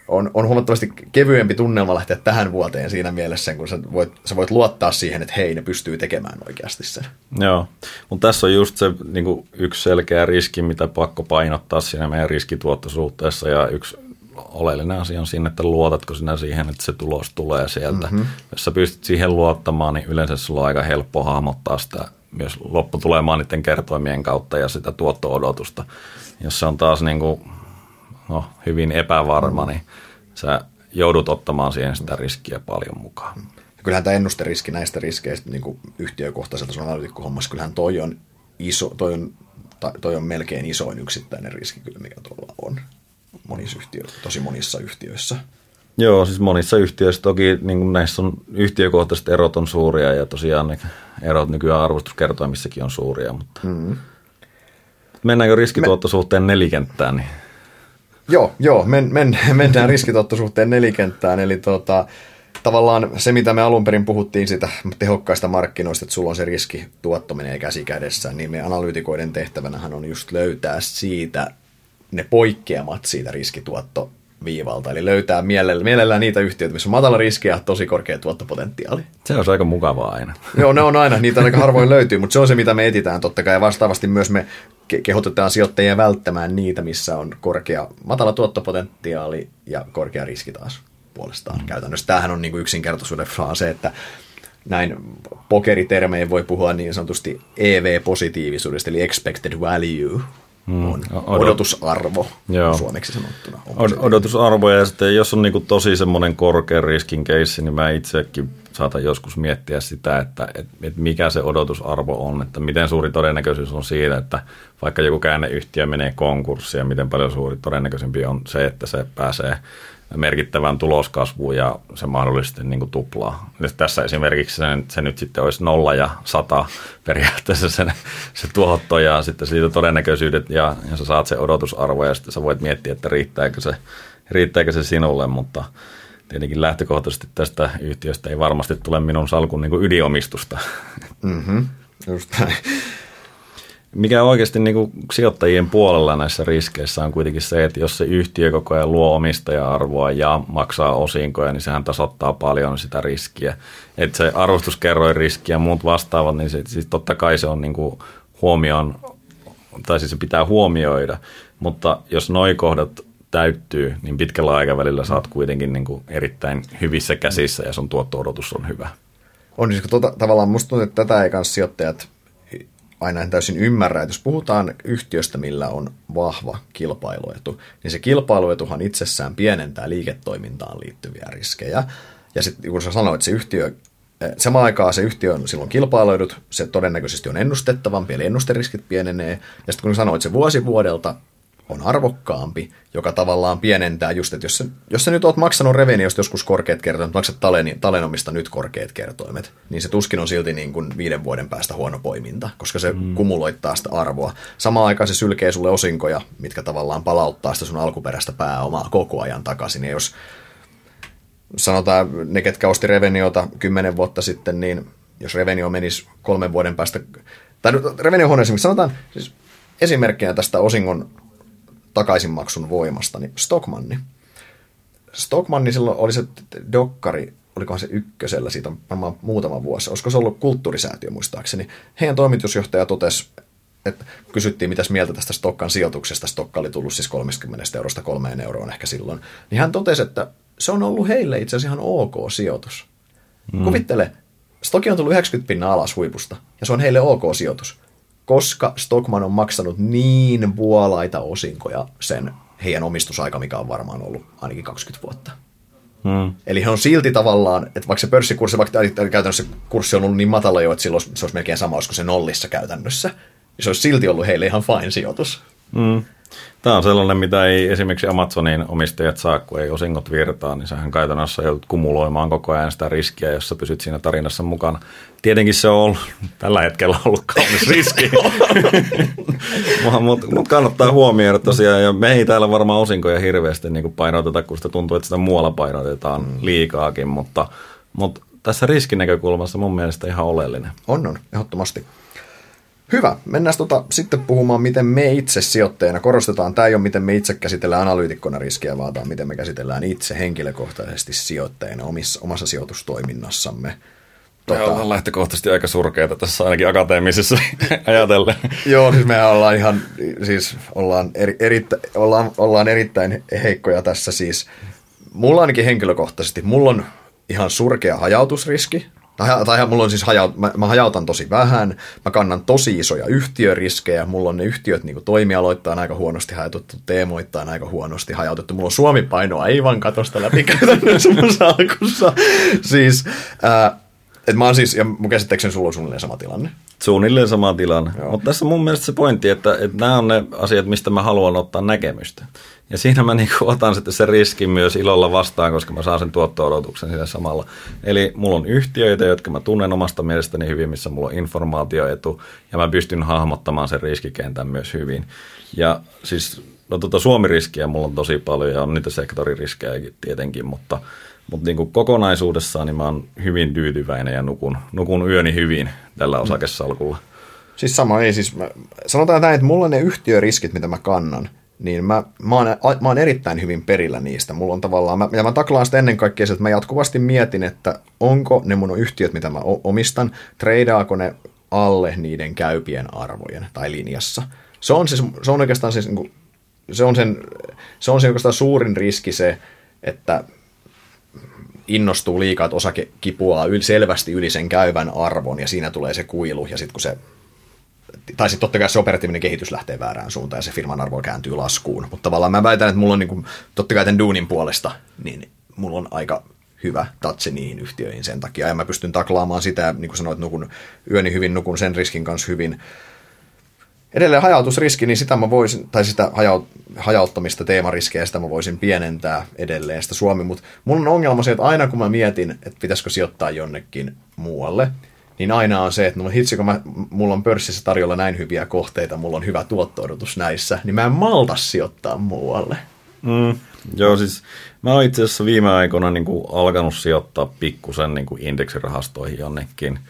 on, on huomattavasti kevyempi tunnelma lähteä tähän vuoteen siinä mielessä, kun sä voit, sä voit luottaa siihen, että hei, ne pystyy tekemään oikeasti sen. Joo, mutta tässä on just se niin kuin yksi selkeä riski, mitä pakko painottaa siinä meidän riskituottosuhteessa ja yksi oleellinen asia on siinä, että luotatko sinä siihen, että se tulos tulee sieltä. Mm-hmm. Jos sä pystyt siihen luottamaan, niin yleensä sulla on aika helppo hahmottaa sitä myös lopputulemaan niiden kertoimien kautta ja sitä tuotto-odotusta. Jos se on taas niin kuin, no, hyvin epävarma, mm. niin sä joudut ottamaan siihen sitä riskiä paljon mukaan. Ja kyllähän tämä ennusteriski näistä riskeistä niin kuin yhtiökohtaiselta sun analytikkohommassa, kyllähän toi on, iso, toi, on, toi on melkein isoin yksittäinen riski kyllä, mikä tuolla on monissa yhtiö, tosi monissa yhtiöissä. Joo, siis monissa yhtiöissä toki niin kuin näissä on yhtiökohtaiset erot on suuria ja tosiaan ne erot nykyään arvostuskertoimissakin on suuria, mutta mm-hmm. mennäänkö riskituottosuhteen Me... nelikenttään? Niin... Joo, joo men, men, mennään riskituottosuhteen nelikenttään, eli tota, tavallaan se, mitä me alun perin puhuttiin sitä tehokkaista markkinoista, että sulla on se riski, tuotto menee käsi kädessä, niin me analyytikoiden tehtävänähän on just löytää siitä ne poikkeamat siitä riskituotto viivalta, eli löytää mielellä, mielellään niitä yhtiöitä, missä on matala riski ja tosi korkea tuottopotentiaali. Se on aika mukavaa aina. Joo, ne on aina, niitä aika harvoin löytyy, mutta se on se, mitä me etitään totta kai, ja vastaavasti myös me kehotetaan sijoittajia välttämään niitä, missä on korkea, matala tuottopotentiaali ja korkea riski taas puolestaan mm. käytännössä. Tämähän on niin kuin yksinkertaisuuden se, että näin pokeritermein voi puhua niin sanotusti EV-positiivisuudesta, eli expected value, mm. on odotusarvo Joo. suomeksi sanottuna. Od- odotusarvo ja sitten jos on niinku tosi semmoinen korkean riskin keissi, niin mä itsekin saatan joskus miettiä sitä, että et, et mikä se odotusarvo on, että miten suuri todennäköisyys on siitä, että vaikka joku käänneyhtiö menee konkurssiin ja miten paljon suuri todennäköisempi on se, että se pääsee merkittävän tuloskasvuun ja se mahdollisesti niin kuin tuplaa. Ja tässä esimerkiksi se, se nyt sitten olisi nolla ja sata periaatteessa se, se tuotto ja sitten siitä todennäköisyydet ja, ja sä saat se odotusarvo ja sitten sä voit miettiä, että riittääkö se, riittääkö se sinulle, mutta tietenkin lähtökohtaisesti tästä yhtiöstä ei varmasti tule minun salkun niin ydinomistusta. Mm-hmm, just näin mikä oikeasti niin kuin sijoittajien puolella näissä riskeissä on kuitenkin se, että jos se yhtiö koko ajan luo omistaja-arvoa ja maksaa osinkoja, niin sehän tasoittaa paljon sitä riskiä. Että se arvostuskerroin riski ja muut vastaavat, niin se, siis totta kai se on niin kuin huomioon, tai siis se pitää huomioida, mutta jos noi kohdat täyttyy, niin pitkällä aikavälillä saat kuitenkin niin kuin erittäin hyvissä käsissä ja sun tuotto-odotus on hyvä. On tuota, tavallaan musta tuntuu, että tätä ei kanssa sijoittajat aina en täysin ymmärrä, että jos puhutaan yhtiöstä, millä on vahva kilpailuetu, niin se kilpailuetuhan itsessään pienentää liiketoimintaan liittyviä riskejä. Ja sitten kun sä sanoit, että se yhtiö, eh, samaan aikaan se yhtiö on silloin kilpailuedut, se todennäköisesti on ennustettavampi, eli ennusteriskit pienenee. Ja sitten kun sanoit, että se vuosi vuodelta on arvokkaampi, joka tavallaan pienentää just, että jos sä, jos sä nyt oot maksanut Reveniosta joskus korkeat kertoimet, maksat taleni, Talenomista nyt korkeat kertoimet, niin se tuskin on silti niin kuin viiden vuoden päästä huono poiminta, koska se mm. kumuloittaa sitä arvoa. Samaan aikaan se sylkee sulle osinkoja, mitkä tavallaan palauttaa sitä sun alkuperäistä pääomaa koko ajan takaisin. Ja jos sanotaan ne, ketkä osti Reveniota kymmenen vuotta sitten, niin jos Revenio menisi kolmen vuoden päästä, tai Revenio on esimerkiksi, sanotaan, siis esimerkkinä tästä osingon takaisinmaksun voimasta, niin Stockmanni. Stockmanni silloin oli se dokkari, olikohan se ykkösellä, siitä varmaan muutama vuosi, olisiko se ollut kulttuurisäätiö muistaakseni. Heidän toimitusjohtaja totesi, että kysyttiin mitäs mieltä tästä Stokkan sijoituksesta. Stokka oli tullut siis 30 eurosta kolmeen euroon ehkä silloin. Niin hän totesi, että se on ollut heille itse asiassa ihan ok sijoitus. Mm. Kuvittele, Stokki on tullut 90 pinnaa alas huipusta, ja se on heille ok sijoitus koska Stockman on maksanut niin vuolaita osinkoja sen heidän omistusaika, mikä on varmaan ollut ainakin 20 vuotta. Hmm. Eli he on silti tavallaan, että vaikka se pörssikurssi, vaikka käytännössä kurssi on ollut niin matala jo, että silloin se olisi melkein sama, olisiko se nollissa käytännössä, niin se olisi silti ollut heille ihan fine sijoitus. Hmm. Tämä on sellainen, mitä ei esimerkiksi Amazonin omistajat saa, kun ei osingot virtaa, niin sähän käytännössä joudut kumuloimaan koko ajan sitä riskiä, jos sä pysyt siinä tarinassa mukana. Tietenkin se on ollut, tällä hetkellä ollut kaunis riski, mutta mut kannattaa huomioida tosiaan, ja me ei täällä varmaan osinkoja hirveästi niin painoteta, kun sitä tuntuu, että sitä muualla painotetaan mm. liikaakin, mutta, mutta tässä riskinäkökulmassa mun mielestä ihan oleellinen. On, on, ehdottomasti. Hyvä. Mennään tota, sitten puhumaan, miten me itse sijoittajana korostetaan. Tämä ei ole, miten me itse käsitellään analyytikkona riskiä, vaan tämä miten me käsitellään itse henkilökohtaisesti sijoittajana omissa, omassa sijoitustoiminnassamme. Tota... Me ollaan lähtökohtaisesti aika surkeita tässä ainakin akateemisessa ajatellen. Joo, siis me ollaan ihan, siis ollaan, eri, erittä, ollaan, ollaan erittäin heikkoja tässä siis. Mulla ainakin henkilökohtaisesti, mulla on ihan surkea hajautusriski, tai, mulla on siis haja, mä, mä hajautan tosi vähän, mä kannan tosi isoja yhtiöriskejä, mulla on ne yhtiöt niin toimialoittain aika huonosti hajautettu, teemoittain aika huonosti hajautettu, mulla on Suomi-paino aivan katosta läpi käytännössä mun salkussa. Siis, et mä oon siis, ja mun käsittääkseni sulla on suunnilleen sama tilanne. Suunnilleen sama tilanne. Mutta tässä mun mielestä se pointti, että, että nämä on ne asiat, mistä mä haluan ottaa näkemystä. Ja siinä mä niin otan sitten sen riskin myös ilolla vastaan, koska mä saan sen tuotto-odotuksen siinä samalla. Eli mulla on yhtiöitä, jotka mä tunnen omasta mielestäni hyvin, missä mulla on informaatioetu, ja mä pystyn hahmottamaan sen riskikentän myös hyvin. Ja siis, no tota Suomi-riskiä mulla on tosi paljon, ja on niitä sektoririskejäkin tietenkin, mutta, mutta niin kuin kokonaisuudessaan niin mä oon hyvin tyytyväinen ja nukun, nukun yöni hyvin tällä osakesalkulla. Siis sama, ei siis, mä, sanotaan näin, että mulla ne yhtiöriskit, mitä mä kannan, niin mä, mä, oon, mä oon erittäin hyvin perillä niistä. Mulla on tavallaan, mä, ja mä taklaan sitä ennen kaikkea että mä jatkuvasti mietin, että onko ne mun yhtiöt, mitä mä omistan, treidaako ne alle niiden käypien arvojen tai linjassa. Se on, siis, se on oikeastaan siis, niin se on, sen, se on se oikeastaan suurin riski se, että innostuu liikaa, että osake kipuaa yl, selvästi yli sen käyvän arvon ja siinä tulee se kuilu ja sitten kun se tai sitten totta kai se operatiivinen kehitys lähtee väärään suuntaan ja se firman arvo kääntyy laskuun. Mutta tavallaan mä väitän, että mulla on niin kuin, totta kai tämän duunin puolesta, niin mulla on aika hyvä tatsi niihin yhtiöihin sen takia. Ja mä pystyn taklaamaan sitä, niin kuin sanoit, nukun yöni hyvin, nukun sen riskin kanssa hyvin. Edelleen hajautusriski, niin sitä mä voisin, tai sitä hajaut, hajauttamista teemariskejä, sitä mä voisin pienentää edelleen sitä Suomi, mutta mulla on ongelma se, että aina kun mä mietin, että pitäisikö sijoittaa jonnekin muualle, niin aina on se, että no hitsi, kun mä, mulla on pörssissä tarjolla näin hyviä kohteita, mulla on hyvä tuotto-odotus näissä, niin mä en malta sijoittaa muualle. Mm, joo, siis mä oon itse asiassa viime aikoina niin kuin alkanut sijoittaa pikkusen niin kuin indeksirahastoihin jonnekin –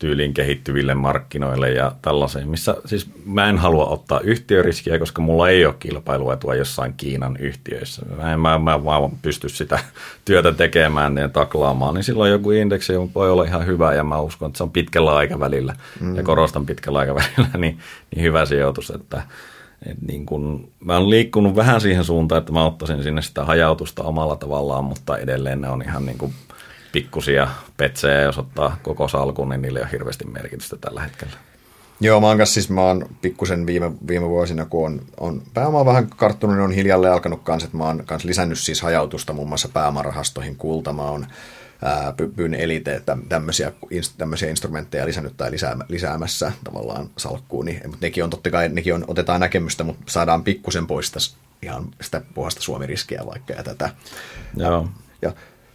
tyyliin kehittyville markkinoille ja tällaiseen, missä siis mä en halua ottaa yhtiöriskiä, koska mulla ei ole kilpailuetua jossain Kiinan yhtiöissä. Mä en mä, mä vaan pysty sitä työtä tekemään ja taklaamaan, niin silloin joku indeksi voi olla ihan hyvä ja mä uskon, että se on pitkällä aikavälillä mm. ja korostan pitkällä aikavälillä, niin, niin hyvä sijoitus, että et niin kun, mä oon liikkunut vähän siihen suuntaan, että mä ottaisin sinne sitä hajautusta omalla tavallaan, mutta edelleen ne on ihan niin kuin pikkusia petsejä, jos ottaa koko salkun, niin niillä ei ole hirveästi merkitystä tällä hetkellä. Joo, mä oon kanssa, siis mä oon pikkusen viime, viime vuosina, kun on, on pääoma vähän karttunut, niin on hiljalleen alkanut kanssa, että mä oon kanssa lisännyt siis hajautusta muun muassa pääomarahastoihin kulta, mä oon pyyn elite, että tämmöisiä, tämmöisiä instrumentteja lisännyt tai lisäämässä tavallaan salkkuun, niin, mutta nekin on totta kai, nekin on, otetaan näkemystä, mutta saadaan pikkusen pois ihan sitä puhasta Suomi-riskiä vaikka ja tätä. Joo. Ja, ja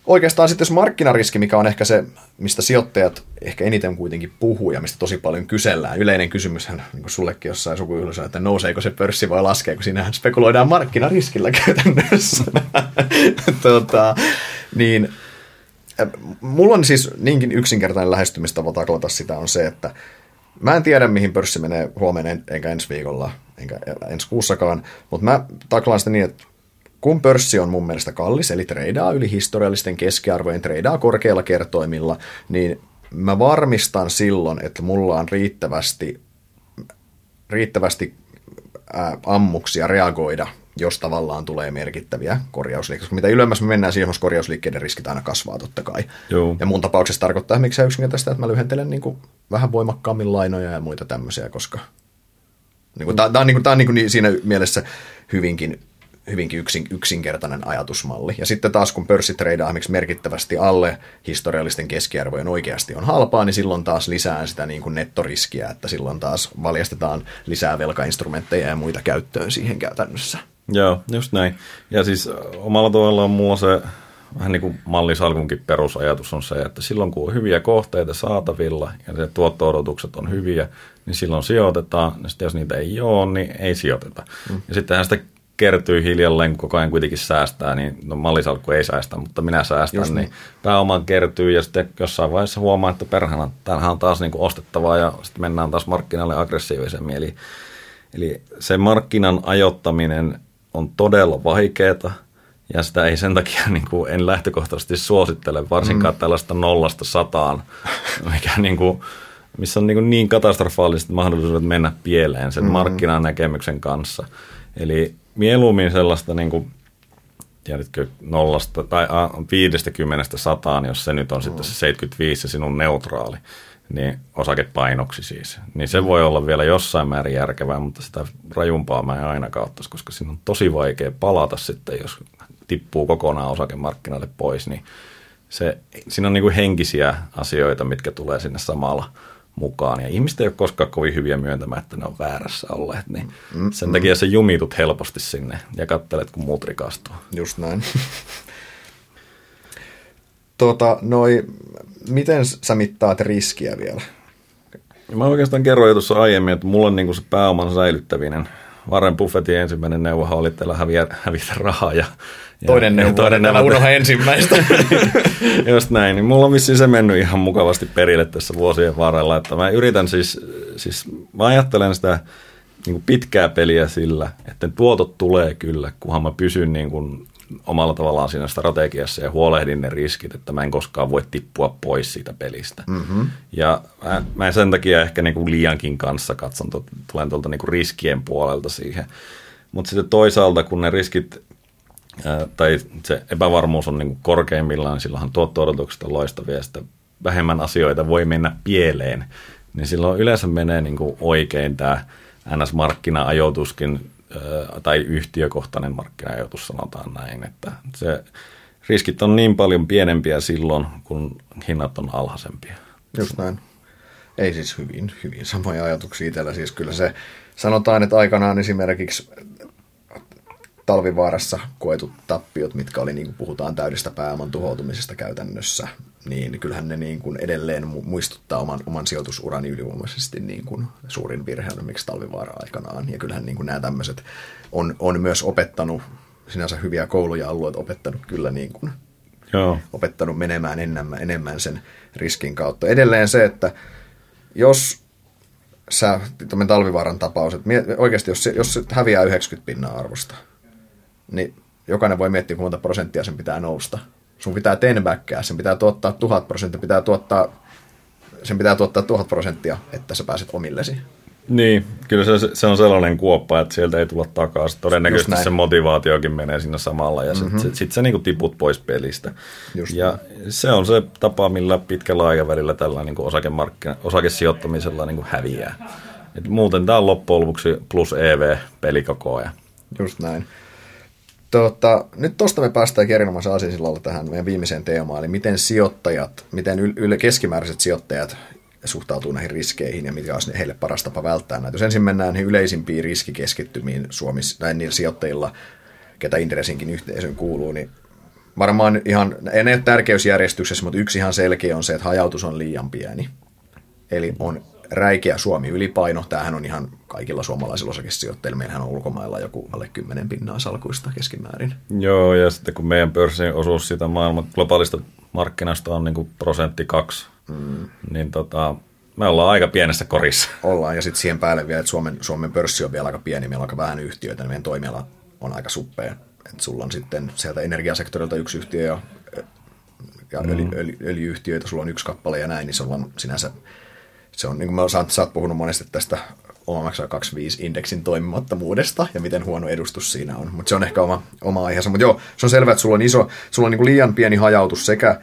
Oikeastaan sitten jos markkinariski, mikä on ehkä se, mistä sijoittajat ehkä eniten kuitenkin puhuu ja mistä tosi paljon kysellään. Yleinen kysymyshän, niin kuin sullekin jossain sukujuhlissa, että nouseeko se pörssi vai laskee, kun siinähän spekuloidaan markkinariskillä käytännössä. tota, niin, mulla on siis niinkin yksinkertainen lähestymistapa taklata sitä on se, että mä en tiedä, mihin pörssi menee huomenna enkä ensi viikolla, enkä ensi kuussakaan, mutta mä taklaan sitä niin, että kun pörssi on mun mielestä kallis, eli treidaa yli historiallisten keskiarvojen, treidaa korkeilla kertoimilla, niin mä varmistan silloin, että mulla on riittävästi, riittävästi ää, ammuksia reagoida, jos tavallaan tulee merkittäviä korjausliikkeitä. Koska mitä ylemmäs me mennään siihen, korjausliikkeiden riskit aina kasvaa totta kai. Joo. Ja mun tapauksessa tarkoittaa miksi yksinkertaisesti, että mä lyhentelen niin kuin vähän voimakkaammin lainoja ja muita tämmöisiä, koska niin kuin, tämä on, niin kuin, tämä on niin kuin, siinä mielessä hyvinkin hyvinkin yksin, yksinkertainen ajatusmalli. Ja sitten taas kun pörssit treidaa merkittävästi alle historiallisten keskiarvojen oikeasti on halpaa, niin silloin taas lisää sitä niin kuin nettoriskiä, että silloin taas valjastetaan lisää velkainstrumentteja ja muita käyttöön siihen käytännössä. Joo, just näin. Ja siis omalla tavallaan mulla se vähän niin kuin mallisalkunkin perusajatus on se, että silloin kun on hyviä kohteita saatavilla ja se tuotto-odotukset on hyviä, niin silloin sijoitetaan. Ja sitten jos niitä ei ole, niin ei sijoiteta. Mm. Ja sittenhän sitä kertyy hiljalleen, kun koko ajan kuitenkin säästää, niin no mallisalkku ei säästä, mutta minä säästän, Just niin, niin pääoma kertyy ja sitten jossain vaiheessa huomaa, että perhana, tämähän on taas niin kuin ostettavaa ja sitten mennään taas markkinalle aggressiivisemmin. Eli, eli se markkinan ajottaminen on todella vaikeaa ja sitä ei sen takia niin kuin en lähtökohtaisesti suosittele, varsinkaan mm. tällaista nollasta sataan, mikä niin kuin, missä on niin, kuin niin katastrofaaliset mahdollisuudet mennä pieleen sen mm. markkinan näkemyksen kanssa. Eli mieluummin sellaista, niin kuin, tiedätkö, nollasta tai 50 sataan, jos se nyt on mm. sitten se 75 se sinun neutraali, niin osakepainoksi siis. Niin se voi olla vielä jossain määrin järkevää, mutta sitä rajumpaa mä en ainakaan ottaisi, koska siinä on tosi vaikea palata sitten, jos tippuu kokonaan osakemarkkinoille pois, niin se, siinä on niin kuin henkisiä asioita, mitkä tulee sinne samalla mukaan. Ja ihmiset ei ole koskaan kovin hyviä myöntämään, että ne on väärässä olleet, niin mm, sen takia mm. se jumitut helposti sinne ja kattelet, kun muut rikastuu. Just näin. tota, noi, miten sä mittaat riskiä vielä? Mä oikeastaan kerroin jo tuossa aiemmin, että mulla on niin kuin se pääoman säilyttäminen. Warren Buffettin ensimmäinen neuvohan oli, että häviä, hävitä rahaa ja Toinen neuvo, toinen neuvo. unoha ensimmäistä. Just näin, niin mulla on vissiin se mennyt ihan mukavasti perille tässä vuosien varrella, että mä yritän siis, siis mä ajattelen sitä niin kuin pitkää peliä sillä, että tuotot tulee kyllä, kunhan mä pysyn niin kuin omalla tavallaan siinä strategiassa ja huolehdin ne riskit, että mä en koskaan voi tippua pois siitä pelistä. Mm-hmm. Ja mä, mä sen takia ehkä niin kuin liiankin kanssa katson, tulen tuolta niin kuin riskien puolelta siihen. Mutta sitten toisaalta, kun ne riskit tai se epävarmuus on niin kuin korkeimmillaan, niin silloinhan tuotto-odotukset on loistavia, ja vähemmän asioita voi mennä pieleen, niin silloin yleensä menee niin kuin oikein tämä NS-markkina-ajoituskin tai yhtiökohtainen markkina-ajoitus sanotaan näin, että se riskit on niin paljon pienempiä silloin, kun hinnat on alhaisempia. Just näin. Ei siis hyvin, hyvin samoja ajatuksia itsellä. Siis kyllä se sanotaan, että aikanaan esimerkiksi talvivaarassa koetut tappiot, mitkä oli, niin kuin puhutaan täydestä pääoman tuhoutumisesta käytännössä, niin kyllähän ne niin kuin edelleen muistuttaa oman, oman sijoitusurani ylivoimaisesti niin kuin suurin virhe on miksi talvivaara aikanaan. Ja kyllähän niin kuin nämä tämmöiset on, on myös opettanut, sinänsä hyviä kouluja alueet opettanut kyllä niin kuin, Joo. opettanut menemään enemmän, enemmän sen riskin kautta. Edelleen se, että jos sä, talvivaaran tapaus, että oikeasti jos jos se häviää 90 pinnaa arvosta, niin jokainen voi miettiä, kuinka monta prosenttia sen pitää nousta. Sun pitää tenbäkkää, sen pitää tuottaa tuhat prosenttia, pitää tuottaa, sen pitää tuottaa tuhat prosenttia, että sä pääset omillesi. Niin, kyllä se, se on sellainen kuoppa, että sieltä ei tulla takaisin. Todennäköisesti se motivaatiokin menee sinne samalla ja sitten mm-hmm. sit, sit sä niinku tiput pois pelistä. Just ja niin. se on se tapa, millä pitkällä aikavälillä tällä niinku osakemarkkina, osakesijoittamisella niinku häviää. Et muuten tämä on loppujen lopuksi plus EV-peli koko ajan. Just näin. Tota, nyt tuosta me päästään erinomaisen asiasillalla tähän meidän viimeiseen teemaan, eli miten sijoittajat, miten yl- keskimääräiset sijoittajat suhtautuu näihin riskeihin ja mikä olisi heille paras tapa välttää näitä. Jos ensin mennään niihin yleisimpiin riskikeskittymiin Suomessa, tai niillä sijoittajilla, ketä Interesinkin yhteisön kuuluu, niin varmaan ihan, ei ne ole tärkeysjärjestyksessä, mutta yksi ihan selkeä on se, että hajautus on liian pieni. Eli on räikeä Suomi ylipaino. Tämähän on ihan kaikilla suomalaisilla osakesijoittajilla. Meillähän on ulkomailla joku alle 10 pinnaa salkuista keskimäärin. Joo, ja sitten kun meidän pörssin osuus siitä maailman globaalista markkinasta on niin kuin prosentti kaksi, mm. niin tota, me ollaan aika pienessä korissa. Ollaan, ja sitten siihen päälle vielä, että Suomen, Suomen pörssi on vielä aika pieni, meillä on aika vähän yhtiöitä, niin meidän toimiala on aika suppea. Että sulla on sitten sieltä energiasektorilta yksi yhtiö ja, ja mm. öljy, öljy, öljyyhtiöitä, sulla on yksi kappale ja näin, niin se on sinänsä se on, niin kuin mä sä, sä oot puhunut monesti tästä oma maksaa 25 indeksin toimimattomuudesta ja miten huono edustus siinä on. Mutta se on ehkä oma, oma aiheensa. Mutta joo, se on selvää, että sulla on iso, sulla on niin kuin liian pieni hajautus sekä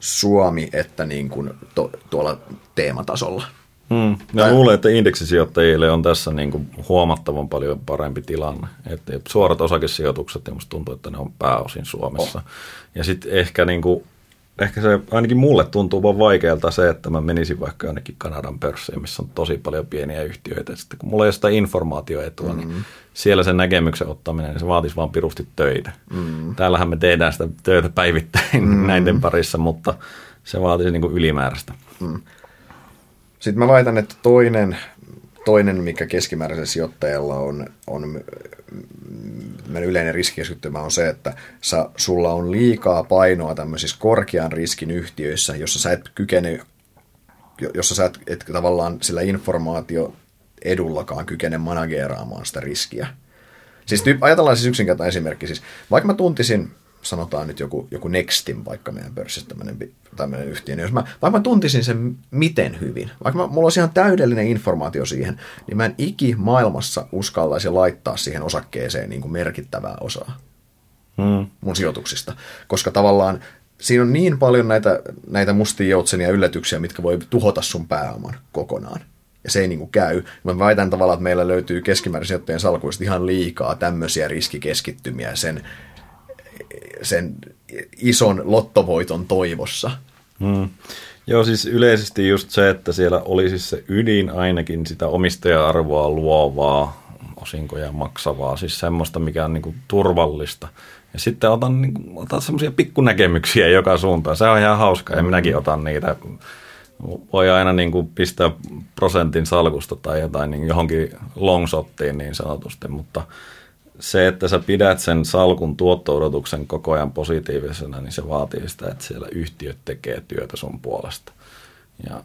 Suomi että niin kuin to, tuolla teematasolla. Mm. Mä tai... luulen, että indeksisijoittajille on tässä niin kuin huomattavan paljon parempi tilanne. Että suorat osakesijoitukset, ja musta tuntuu, että ne on pääosin Suomessa. Oh. Ja sitten ehkä, niin kuin, ehkä se ainakin mulle tuntuu vaan vaikealta se, että mä menisin vaikka jonnekin Kanadan pörssiin, missä on tosi paljon pieniä yhtiöitä. Sitten kun mulla ei ole sitä informaatioetua, mm-hmm. niin siellä sen näkemyksen ottaminen, niin se vaatisi vaan pirusti töitä. Mm-hmm. Täällähän me tehdään sitä töitä päivittäin mm-hmm. näiden parissa, mutta se vaatisi niin kuin ylimääräistä. Mm. Sitten mä väitän, että toinen, toinen mikä keskimääräisellä sijoittajalla on, on meidän yleinen riskikeskittymä on se, että sä, sulla on liikaa painoa tämmöisissä korkean riskin yhtiöissä, jossa sä et kykene, jossa sä et, et tavallaan sillä informaatio edullakaan kykene manageeraamaan sitä riskiä. Siis ajatellaan siis yksinkertainen esimerkki. Siis, vaikka mä tuntisin sanotaan nyt joku, joku Nextin vaikka meidän pörssissä tämmöinen, tämmöinen yhtiö, niin jos mä, vaikka mä tuntisin sen miten hyvin, vaikka mä, mulla olisi ihan täydellinen informaatio siihen, niin mä en iki maailmassa uskallaisi laittaa siihen osakkeeseen niin kuin merkittävää osaa hmm. mun sijoituksista, koska tavallaan siinä on niin paljon näitä, näitä mustia joutsenia yllätyksiä, mitkä voi tuhota sun pääoman kokonaan. Ja se ei niin kuin käy. Mä väitän tavallaan, että meillä löytyy keskimäärin salkuista ihan liikaa tämmöisiä riskikeskittymiä sen sen ison lottovoiton toivossa. Hmm. Joo, siis yleisesti just se, että siellä olisi se ydin ainakin sitä omistaja-arvoa luovaa, osinkoja maksavaa, siis semmoista, mikä on niinku turvallista. Ja sitten otan, niinku, otan semmoisia pikkunäkemyksiä joka suuntaan. Se on ihan hauska ja minäkin otan niitä. Voi aina niinku pistää prosentin salkusta tai jotain niin johonkin longshottiin niin sanotusti, mutta – se, että sä pidät sen salkun tuotto-odotuksen koko ajan positiivisena, niin se vaatii sitä, että siellä yhtiöt tekee työtä sun puolesta. Ja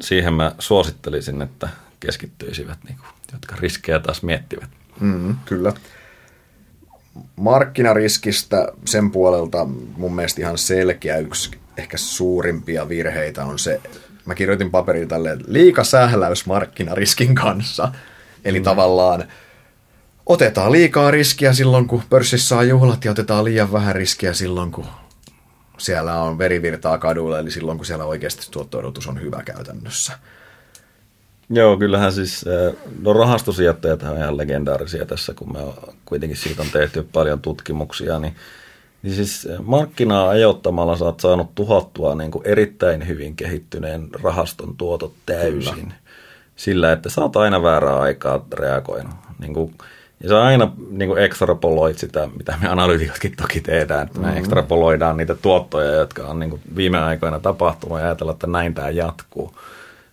siihen mä suosittelisin, että keskittyisivät, niin kuin, jotka riskejä taas miettivät. Mm, kyllä. Markkinariskistä sen puolelta mun mielestä ihan selkeä yksi ehkä suurimpia virheitä on se, mä kirjoitin paperiin tälle liika sähläys markkinariskin kanssa. Eli mm. tavallaan otetaan liikaa riskiä silloin, kun pörssissä on juhlat ja otetaan liian vähän riskiä silloin, kun siellä on verivirtaa kaduilla, eli silloin, kun siellä oikeasti tuotto on hyvä käytännössä. Joo, kyllähän siis, eh, no rahastosijoittajat on ihan legendaarisia tässä, kun me kuitenkin siitä on tehty paljon tutkimuksia, niin, niin siis eh, markkinaa ajoittamalla sä oot saanut tuhottua niin kuin erittäin hyvin kehittyneen rahaston tuotot täysin. Kyllä. Sillä, että sä oot aina väärää aikaa reagoinut. Niin kuin, ja se aina niin kuin ekstrapoloit sitä, mitä me analytikotkin toki tehdään, että me mm-hmm. ekstrapoloidaan niitä tuottoja, jotka on niin kuin viime aikoina tapahtunut ja ajatella, että näin tämä jatkuu.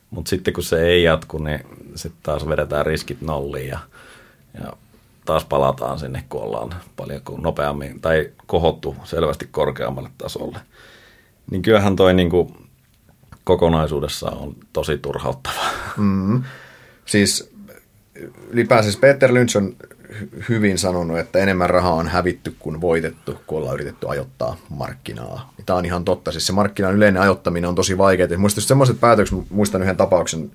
Mutta sitten kun se ei jatku, niin sitten taas vedetään riskit nolliin ja, ja taas palataan sinne, kun ollaan paljon nopeammin tai kohottu selvästi korkeammalle tasolle. Niin kyllähän toi niin kuin kokonaisuudessa on tosi turhauttavaa. Mm. Siis ylipäänsä siis Peter Lynch on hyvin sanonut, että enemmän rahaa on hävitty kuin voitettu, kun ollaan yritetty ajoittaa markkinaa. Tämä on ihan totta. Siis se markkinan yleinen ajottaminen on tosi vaikeaa. Muistan semmoiset päätökset, muistan yhden tapauksen,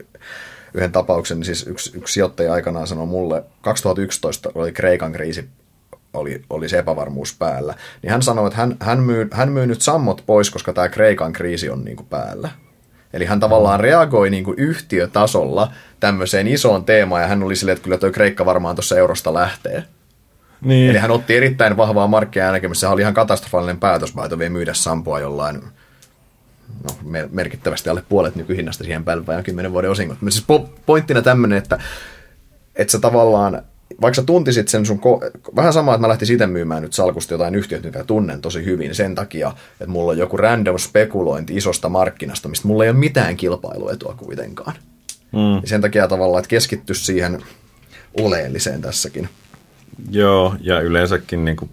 yhden tapauksen, niin siis yksi, yksi sijoittaja aikanaan sanoi mulle, 2011 oli Kreikan kriisi, oli, oli se epävarmuus päällä, niin hän sanoi, että hän, hän, myy, hän myy nyt sammot pois, koska tämä Kreikan kriisi on niin kuin päällä. Eli hän tavallaan reagoi niin kuin yhtiötasolla tämmöiseen isoon teemaan, ja hän oli silleen, että kyllä tuo Kreikka varmaan tuossa eurosta lähtee. Niin. Eli hän otti erittäin vahvaa markkia näkemistä. Se oli ihan katastrofaalinen päätös, vai vielä myydä Sampoa jollain no, merkittävästi alle puolet nykyhinnasta siihen päivään ja kymmenen vuoden osingot. Mutta siis po- pointtina tämmöinen, että, että sä tavallaan vaikka sä tuntisit sen sun, ko- vähän sama, että mä lähtisin itse myymään nyt salkusta jotain yhtiöt, mitä tunnen tosi hyvin sen takia, että mulla on joku random spekulointi isosta markkinasta, mistä mulla ei ole mitään kilpailuetua kuitenkaan. Mm. Sen takia tavallaan, että keskitty siihen oleelliseen tässäkin. Joo, ja yleensäkin niin kuin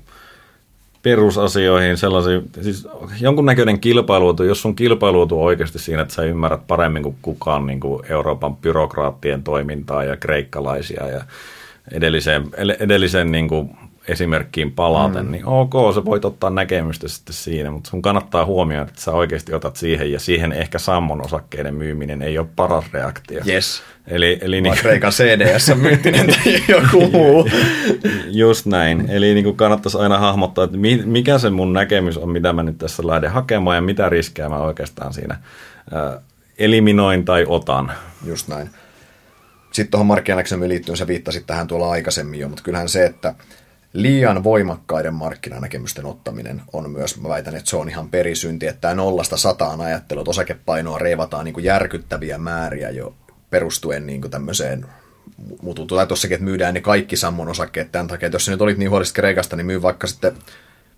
perusasioihin sellaisia, siis jonkunnäköinen kilpailuetu, jos sun kilpailuetu on oikeasti siinä, että sä ymmärrät paremmin kuin kukaan niin kuin Euroopan byrokraattien toimintaa ja kreikkalaisia ja edelliseen, edelliseen niin kuin esimerkkiin palaten, mm. niin ok, sä voit ottaa näkemystä sitten siinä, mutta sun kannattaa huomioida, että sä oikeasti otat siihen, ja siihen ehkä sammon osakkeiden myyminen ei ole paras reaktio. Yes. Eli, eli niin Kreikan CDS myyntinen tai joku muu. Just näin. Eli niin kuin kannattaisi aina hahmottaa, että mikä se mun näkemys on, mitä mä nyt tässä lähden hakemaan ja mitä riskejä mä oikeastaan siinä eliminoin tai otan. Just näin. Sitten tuohon markkinanäkemykseen liittyen sä viittasit tähän tuolla aikaisemmin jo, mutta kyllähän se, että liian voimakkaiden markkinanäkemysten ottaminen on myös, mä väitän, että se on ihan perisynti, että tämä nollasta sataan ajattelu, että osakepainoa reivataan niin kuin järkyttäviä määriä jo perustuen niin kuin tämmöiseen mutta tai tossakin, että myydään ne kaikki sammon osakkeet tämän takia, että jos sä nyt olit niin huolista Kreikasta, niin myy vaikka sitten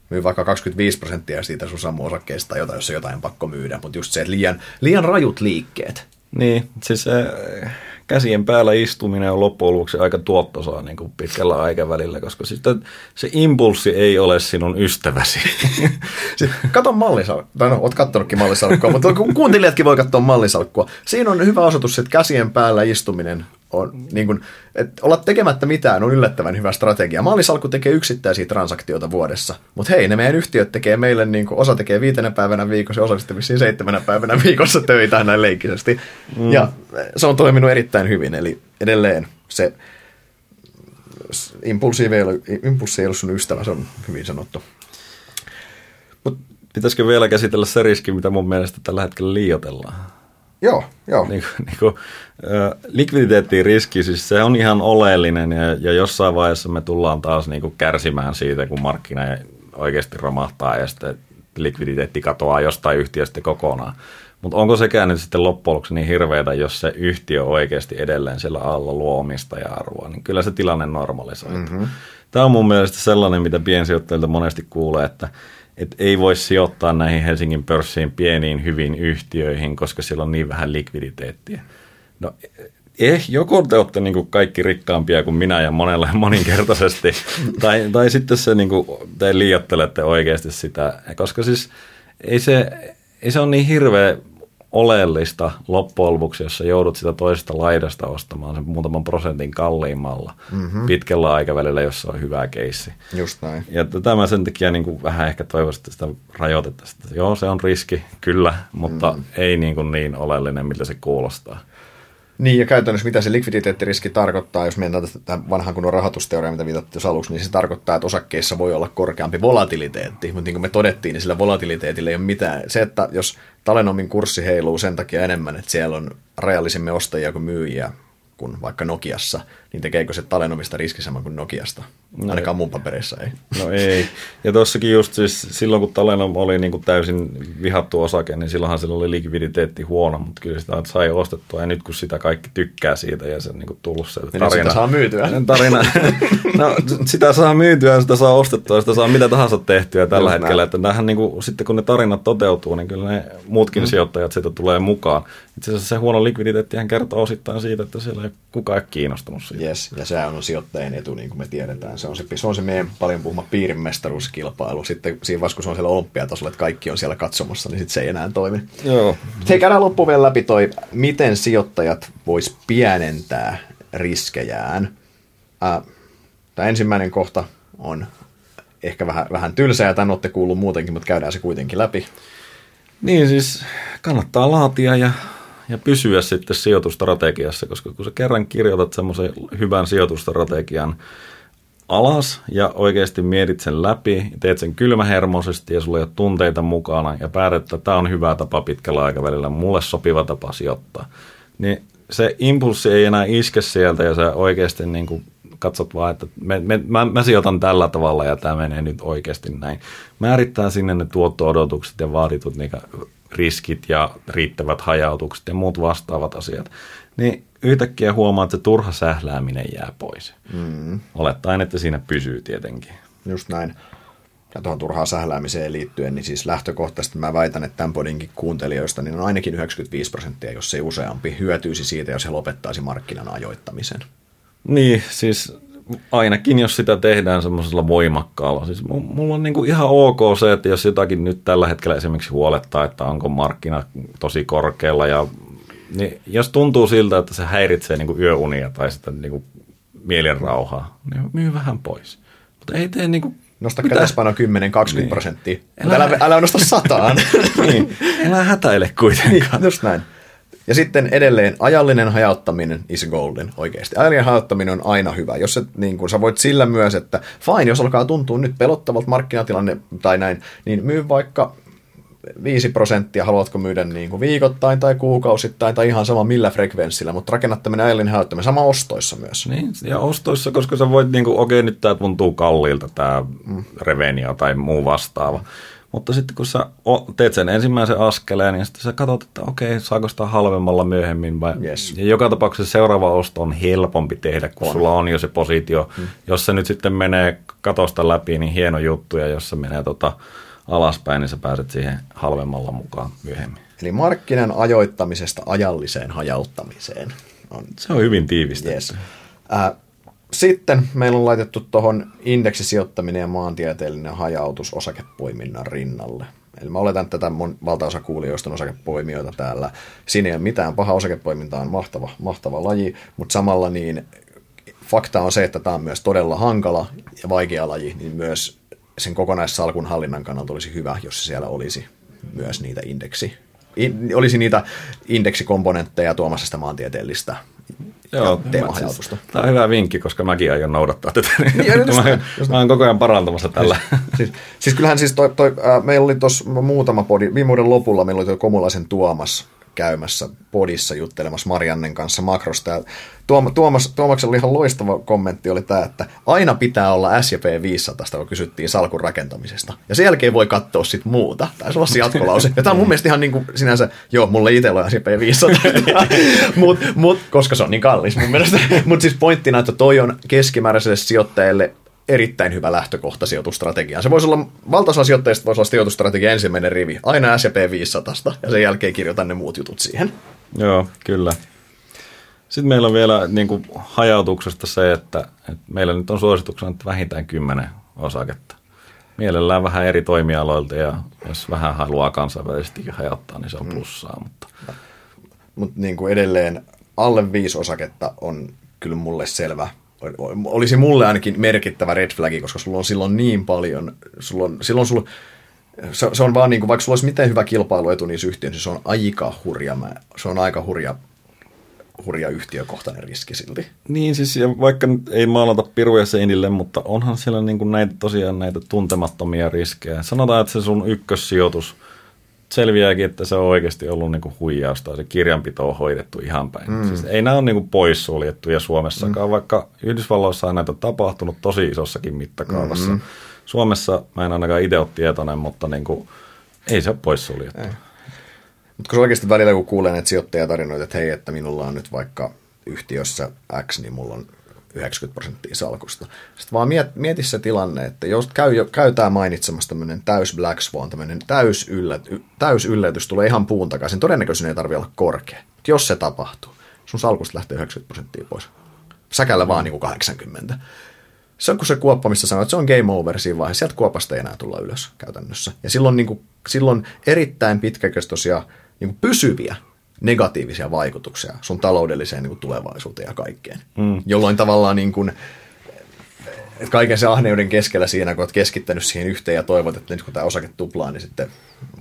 myy vaikka 25 prosenttia siitä sun sammon osakkeesta, jota, jos on jotain pakko myydä, mutta just se, että liian, liian rajut liikkeet. Niin, siis se käsien päällä istuminen on loppujen lopuksi aika tuottosaa niin kuin pitkällä aikavälillä, koska sitten se impulssi ei ole sinun ystäväsi. siis, kato mallisalkkua, no, oot kattonutkin mallisalkkua, mutta kuuntelijatkin voi katsoa mallisalkkua. Siinä on hyvä osoitus, että käsien päällä istuminen on, niin kuin, että olla tekemättä mitään on yllättävän hyvä strategia. Mallisalkku tekee yksittäisiä transaktioita vuodessa, mutta hei, ne meidän yhtiöt tekee meille, niin kuin, osa tekee viitenä päivänä viikossa ja osa sitten vissiin seitsemänä päivänä viikossa töitä näin leikkisesti. Mm. Ja se on toiminut erittäin hyvin, eli edelleen se impulssi ei ole, impulssi ei ole sun ystävä, se on hyvin sanottu. Mut pitäisikö vielä käsitellä se riski, mitä mun mielestä tällä hetkellä liioitellaan? Joo, joo. Niin, niin kuin, likviditeettiin riski, siis se on ihan oleellinen ja, ja jossain vaiheessa me tullaan taas niin kuin kärsimään siitä, kun markkina oikeasti romahtaa ja sitten likviditeetti katoaa jostain yhtiöstä kokonaan. Mutta onko sekään nyt sitten loppujen lopuksi niin hirveätä, jos se yhtiö oikeasti edelleen siellä alla luo omistaja-arvoa, niin kyllä se tilanne normalisoituu. Mm-hmm. Tämä on mun mielestä sellainen, mitä piensijoittajilta monesti kuulee, että et ei voi sijoittaa näihin Helsingin pörssiin pieniin hyviin yhtiöihin, koska siellä on niin vähän likviditeettiä. No, eh, joko te olette niin kaikki rikkaampia kuin minä ja monella moninkertaisesti, tai, tai sitten se, niin kuin, te liiottelette oikeasti sitä, koska siis ei se, ei se ole niin hirveä oleellista loppujen lopuksi, jos joudut sitä toisesta laidasta ostamaan sen muutaman prosentin kalliimmalla mm-hmm. pitkällä aikavälillä, jos se on hyvä keissi. Just näin. Ja tämä sen takia niin kuin vähän ehkä toivoisin, että sitä rajoitettaisiin. Joo, se on riski, kyllä, mutta mm. ei niin, kuin niin oleellinen, miltä se kuulostaa. Niin, ja käytännössä mitä se likviditeettiriski tarkoittaa, jos mennään tähän vanhan kunnon rahoitusteoriaan, mitä viitattiin aluksi, niin se tarkoittaa, että osakkeissa voi olla korkeampi volatiliteetti, mutta niin kuin me todettiin, niin sillä volatiliteetilla ei ole mitään. Se, että jos Talenomin kurssi heiluu sen takia enemmän, että siellä on rajallisemmin ostajia kuin myyjiä, kuin vaikka Nokiassa, niin tekeekö se Talenomista riskisemman kuin Nokiasta? No Ainakaan mun paperissa ei. No ei. Ja tuossakin just siis silloin, kun Talenom oli niin kuin täysin vihattu osake, niin silloinhan sillä oli likviditeetti huono, mutta kyllä sitä sai ostettua. Ja nyt kun sitä kaikki tykkää siitä ja se on niin kuin tullut se niin tarina. Sitä saa myytyä. Tarina. No, sitä saa myytyä, sitä saa ostettua, sitä saa mitä tahansa tehtyä tällä just hetkellä. Että nähdään, niin kuin, sitten kun ne tarinat toteutuu, niin kyllä ne muutkin mm. sijoittajat siitä tulee mukaan. Itse asiassa se huono likviditeettihän kertoo osittain siitä, että siellä ei kukaan kiinnostunut siitä. Yes, ja se on sijoittajien etu, niin kuin me tiedetään. Se on se, se, on se meidän paljon puhuma piirimestaruuskilpailu. Sitten siinä vaiheessa, kun se on siellä olympiatasolla, että kaikki on siellä katsomassa, niin sitten se ei enää toimi. Joo. Hei, käydään loppuun vielä läpi toi, miten sijoittajat vois pienentää riskejään. Äh, Tämä ensimmäinen kohta on ehkä vähän, vähän tylsä ja tämän olette kuullut muutenkin, mutta käydään se kuitenkin läpi. Niin siis kannattaa laatia ja ja pysyä sitten sijoitustrategiassa, koska kun sä kerran kirjoitat semmoisen hyvän sijoitustrategian alas ja oikeasti mietit sen läpi, teet sen kylmähermoisesti ja sulla ei ole tunteita mukana ja päätät, että tämä on hyvä tapa pitkällä aikavälillä, mulle sopiva tapa sijoittaa, niin se impulssi ei enää iske sieltä ja sä oikeasti niin kuin katsot vaan, että me, me, mä, mä sijoitan tällä tavalla ja tämä menee nyt oikeasti näin. Määrittää sinne ne tuotto-odotukset ja vaaditut niitä riskit ja riittävät hajautukset ja muut vastaavat asiat, niin yhtäkkiä huomaa, että se turha sählääminen jää pois. Mm. Olettaen, että siinä pysyy tietenkin. Just näin. Ja tuohon turhaan sähläämiseen liittyen, niin siis lähtökohtaisesti mä väitän, että tämän podinkin kuuntelijoista niin on ainakin 95 prosenttia, jos se useampi hyötyisi siitä, jos he lopettaisi markkinan ajoittamisen. Niin, siis ainakin jos sitä tehdään semmoisella voimakkaalla. Siis mulla on niinku ihan ok se, että jos jotakin nyt tällä hetkellä esimerkiksi huolettaa, että onko markkina tosi korkealla ja niin jos tuntuu siltä, että se häiritsee niinku yöunia tai sitä niinku mielenrauhaa, niin myy vähän pois. Mutta ei tee niinku Nosta kätespaino 10-20 niin. prosenttia. Älä, älä, älä nosta sataan. niin. Älä hätäile kuitenkaan. Niin, just näin. Ja sitten edelleen ajallinen hajauttaminen is golden oikeasti. Ajallinen hajauttaminen on aina hyvä. Jos et, niin kun sä voit sillä myös, että fine, jos alkaa tuntua nyt pelottavalta markkinatilanne tai näin, niin myy vaikka 5 prosenttia haluatko myydä niin kuin viikoittain tai kuukausittain tai ihan sama millä frekvenssillä, mutta rakennat tämmöinen ajallinen hajottaminen sama ostoissa myös. Niin, ja ostoissa, koska sä voit, niin kuin, okei nyt tämä tuntuu kalliilta tämä mm. Revenia tai muu vastaava, mutta sitten kun sä teet sen ensimmäisen askeleen, niin sitten sä katsot, että okei, saako sitä halvemmalla myöhemmin. Vai... Yes. Ja joka tapauksessa seuraava osto on helpompi tehdä, kun on. sulla on jo se positio. Hmm. Jos se nyt sitten menee katosta läpi, niin hieno juttu, ja jos se menee tota alaspäin, niin sä pääset siihen halvemmalla mukaan myöhemmin. Eli markkinan ajoittamisesta ajalliseen hajauttamiseen. On. Se on hyvin tiivistä. Yes. Äh, sitten meillä on laitettu tuohon indeksisijoittaminen ja maantieteellinen hajautus osakepoiminnan rinnalle. Eli mä oletan, että tätä mun valtaosa kuulijoista on osakepoimijoita täällä. Siinä ei ole mitään paha osakepoiminta on mahtava, mahtava laji, mutta samalla niin fakta on se, että tämä on myös todella hankala ja vaikea laji, niin myös sen kokonaissalkun hallinnan kannalta olisi hyvä, jos siellä olisi myös niitä indeksi, in, olisi niitä indeksikomponentteja tuomassa sitä maantieteellistä Joo, teemahajautusta. Siis, tämä on hyvä vinkki, koska mäkin aion noudattaa tätä. Niin, just, mä, just, mä olen koko ajan parantamassa tällä. Siis, siis, siis kyllähän siis toi, toi, äh, meillä oli tuossa muutama podi, viime vuoden lopulla meillä oli tuo Komulaisen Tuomas käymässä podissa juttelemassa Mariannen kanssa makrosta. Ja Tuom- Tuomas, oli ihan loistava kommentti oli tämä, että aina pitää olla S&P 500, kun kysyttiin salkun rakentamisesta. Ja sen jälkeen voi katsoa sit muuta. Taisi olla se jatkolause. Ja tämä on mun mielestä ihan niin kuin sinänsä, joo, mulle itsellä on S&P 500, mut, mut, koska se on niin kallis mun mielestä. Mutta siis pointtina, että toi on keskimääräiselle sijoittajalle erittäin hyvä lähtökohta sijoitustrategiaan. Se voisi olla, valtaosa sijoittajista voisi olla sijoitustrategia ensimmäinen rivi, aina S&P 500, ja sen jälkeen kirjoitan ne muut jutut siihen. Joo, kyllä. Sitten meillä on vielä niin kuin hajautuksesta se, että, että meillä nyt on suosituksena että vähintään kymmenen osaketta. Mielellään vähän eri toimialoilta ja jos vähän haluaa kansainvälisesti hajauttaa, niin se on mm. plussaa. Mutta Mut niin kuin edelleen alle viisi osaketta on kyllä mulle selvä olisi mulle ainakin merkittävä red flagi, koska sulla on silloin niin paljon, sulla on, silloin sulla, se, se on vaan niin kuin, vaikka sulla olisi miten hyvä kilpailuetu niissä yhtiöissä, se on aika hurja, se on aika hurja, hurja yhtiökohtainen riski silti. Niin siis, ja vaikka nyt ei maalata piruja seinille, mutta onhan siellä niin kuin näitä, tosiaan näitä tuntemattomia riskejä. Sanotaan, että se sun ykkössijoitus – selviääkin, että se on oikeasti ollut niinku huijausta, se kirjanpito on hoidettu ihan päin. Mm. Siis ei nämä ole niinku poissuljettuja Suomessakaan, mm. vaikka Yhdysvalloissa on näitä tapahtunut tosi isossakin mittakaavassa. Mm-hmm. Suomessa mä en ainakaan itse ole tietoinen, mutta niinku, ei se ole poissuljettu. Mutta kun oikeasti välillä kun kuulen näitä sijoittajatarinoita, että hei, että minulla on nyt vaikka yhtiössä X, niin mulla on 90 prosenttia salkusta. Sitten vaan miet, mieti se tilanne, että jos käy, käy tämä mainitsemassa tämmöinen täys Black Swan, tämmöinen täys, yllät, täys yllätys tulee ihan puun takaisin, todennäköisesti ei tarvitse olla korkea. Jos se tapahtuu, sun salkusta lähtee 90 prosenttia pois. Säkällä vaan niin kuin 80. Se on kuin se kuoppa, missä sanoit, että se on game over siinä vaiheessa. Sieltä kuopasta ei enää tulla ylös käytännössä. Ja silloin, niin kuin, silloin erittäin pitkäkestoisia niin kuin pysyviä negatiivisia vaikutuksia sun taloudelliseen niin kuin tulevaisuuteen ja kaikkeen. Mm. Jolloin tavallaan niin kuin, että kaiken se ahneuden keskellä siinä, kun olet keskittänyt siihen yhteen ja toivot, että nyt kun tämä osake tuplaa, niin sitten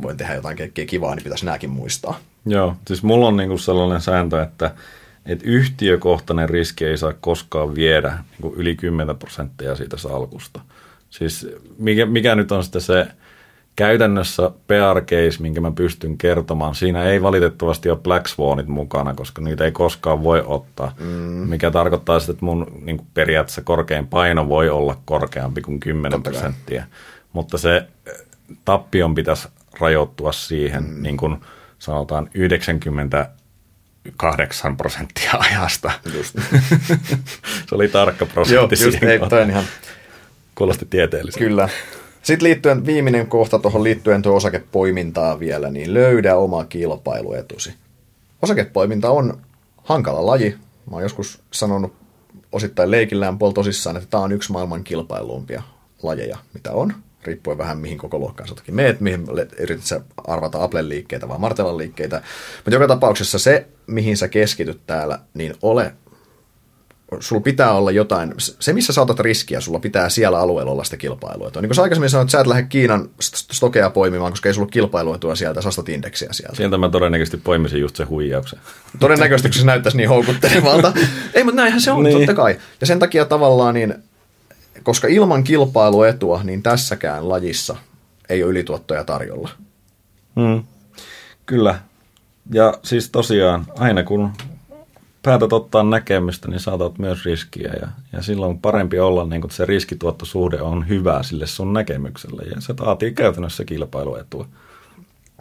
voin tehdä jotain kaikkea kivaa, niin pitäisi nämäkin muistaa. Joo, siis mulla on niin kuin sellainen sääntö, että, että yhtiökohtainen riski ei saa koskaan viedä niin kuin yli 10 prosenttia siitä salkusta. Siis mikä, mikä nyt on sitten se käytännössä PR case, minkä mä pystyn kertomaan, siinä ei valitettavasti ole Black Swanit mukana, koska niitä ei koskaan voi ottaa, mm. mikä tarkoittaa sitä, että mun niin kuin periaatteessa korkein paino voi olla korkeampi kuin 10 prosenttia, mutta se eh, tappion pitäisi rajoittua siihen, mm. niin kuin sanotaan 90 8 prosenttia ajasta. Just. se oli tarkka prosentti Joo, just, ei, toi ihan... Kuulosti tieteellisesti. Kyllä. Sitten liittyen, viimeinen kohta tuohon liittyen tuo osakepoimintaa vielä, niin löydä oma kilpailuetusi. Osakepoiminta on hankala laji. Mä oon joskus sanonut osittain leikillään puol tosissaan, että tämä on yksi maailman kilpailumpia lajeja, mitä on. Riippuen vähän mihin koko luokkaan sotakin meet, mihin yrität sä arvata Applen liikkeitä vai Martelan liikkeitä. Mutta joka tapauksessa se, mihin sä keskityt täällä, niin ole sulla pitää olla jotain, se missä sä otat riskiä, sulla pitää siellä alueella olla sitä kilpailua. Niin kuin sä aikaisemmin sanoit, että sä et lähde Kiinan stokea poimimaan, koska ei sulla kilpailuetua sieltä, sä ostat indeksiä sieltä. Sieltä mä todennäköisesti poimisin just se huijauksen. Todennäköisesti, kun se näyttäisi niin houkuttelevalta. ei, mutta näinhän se on, niin. totta kai. Ja sen takia tavallaan niin, koska ilman kilpailuetua, niin tässäkään lajissa ei ole ylituottoja tarjolla. Mm. Kyllä. Ja siis tosiaan, aina kun päätät ottaa näkemystä, niin saatat myös riskiä. Ja, ja silloin parempi olla, niin kun se riskituottosuhde on hyvä sille sun näkemykselle. Ja se vaatii käytännössä kilpailuetua.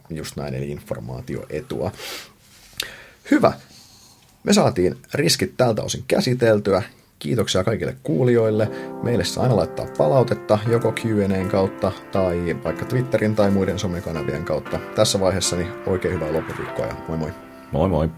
Just näin, eli informaatioetua. Hyvä. Me saatiin riskit tältä osin käsiteltyä. Kiitoksia kaikille kuulijoille. Meille saa aina laittaa palautetta joko Q&A:n kautta tai vaikka Twitterin tai muiden somekanavien kautta. Tässä vaiheessa niin oikein hyvää loppuviikkoa ja moi moi. Moi moi.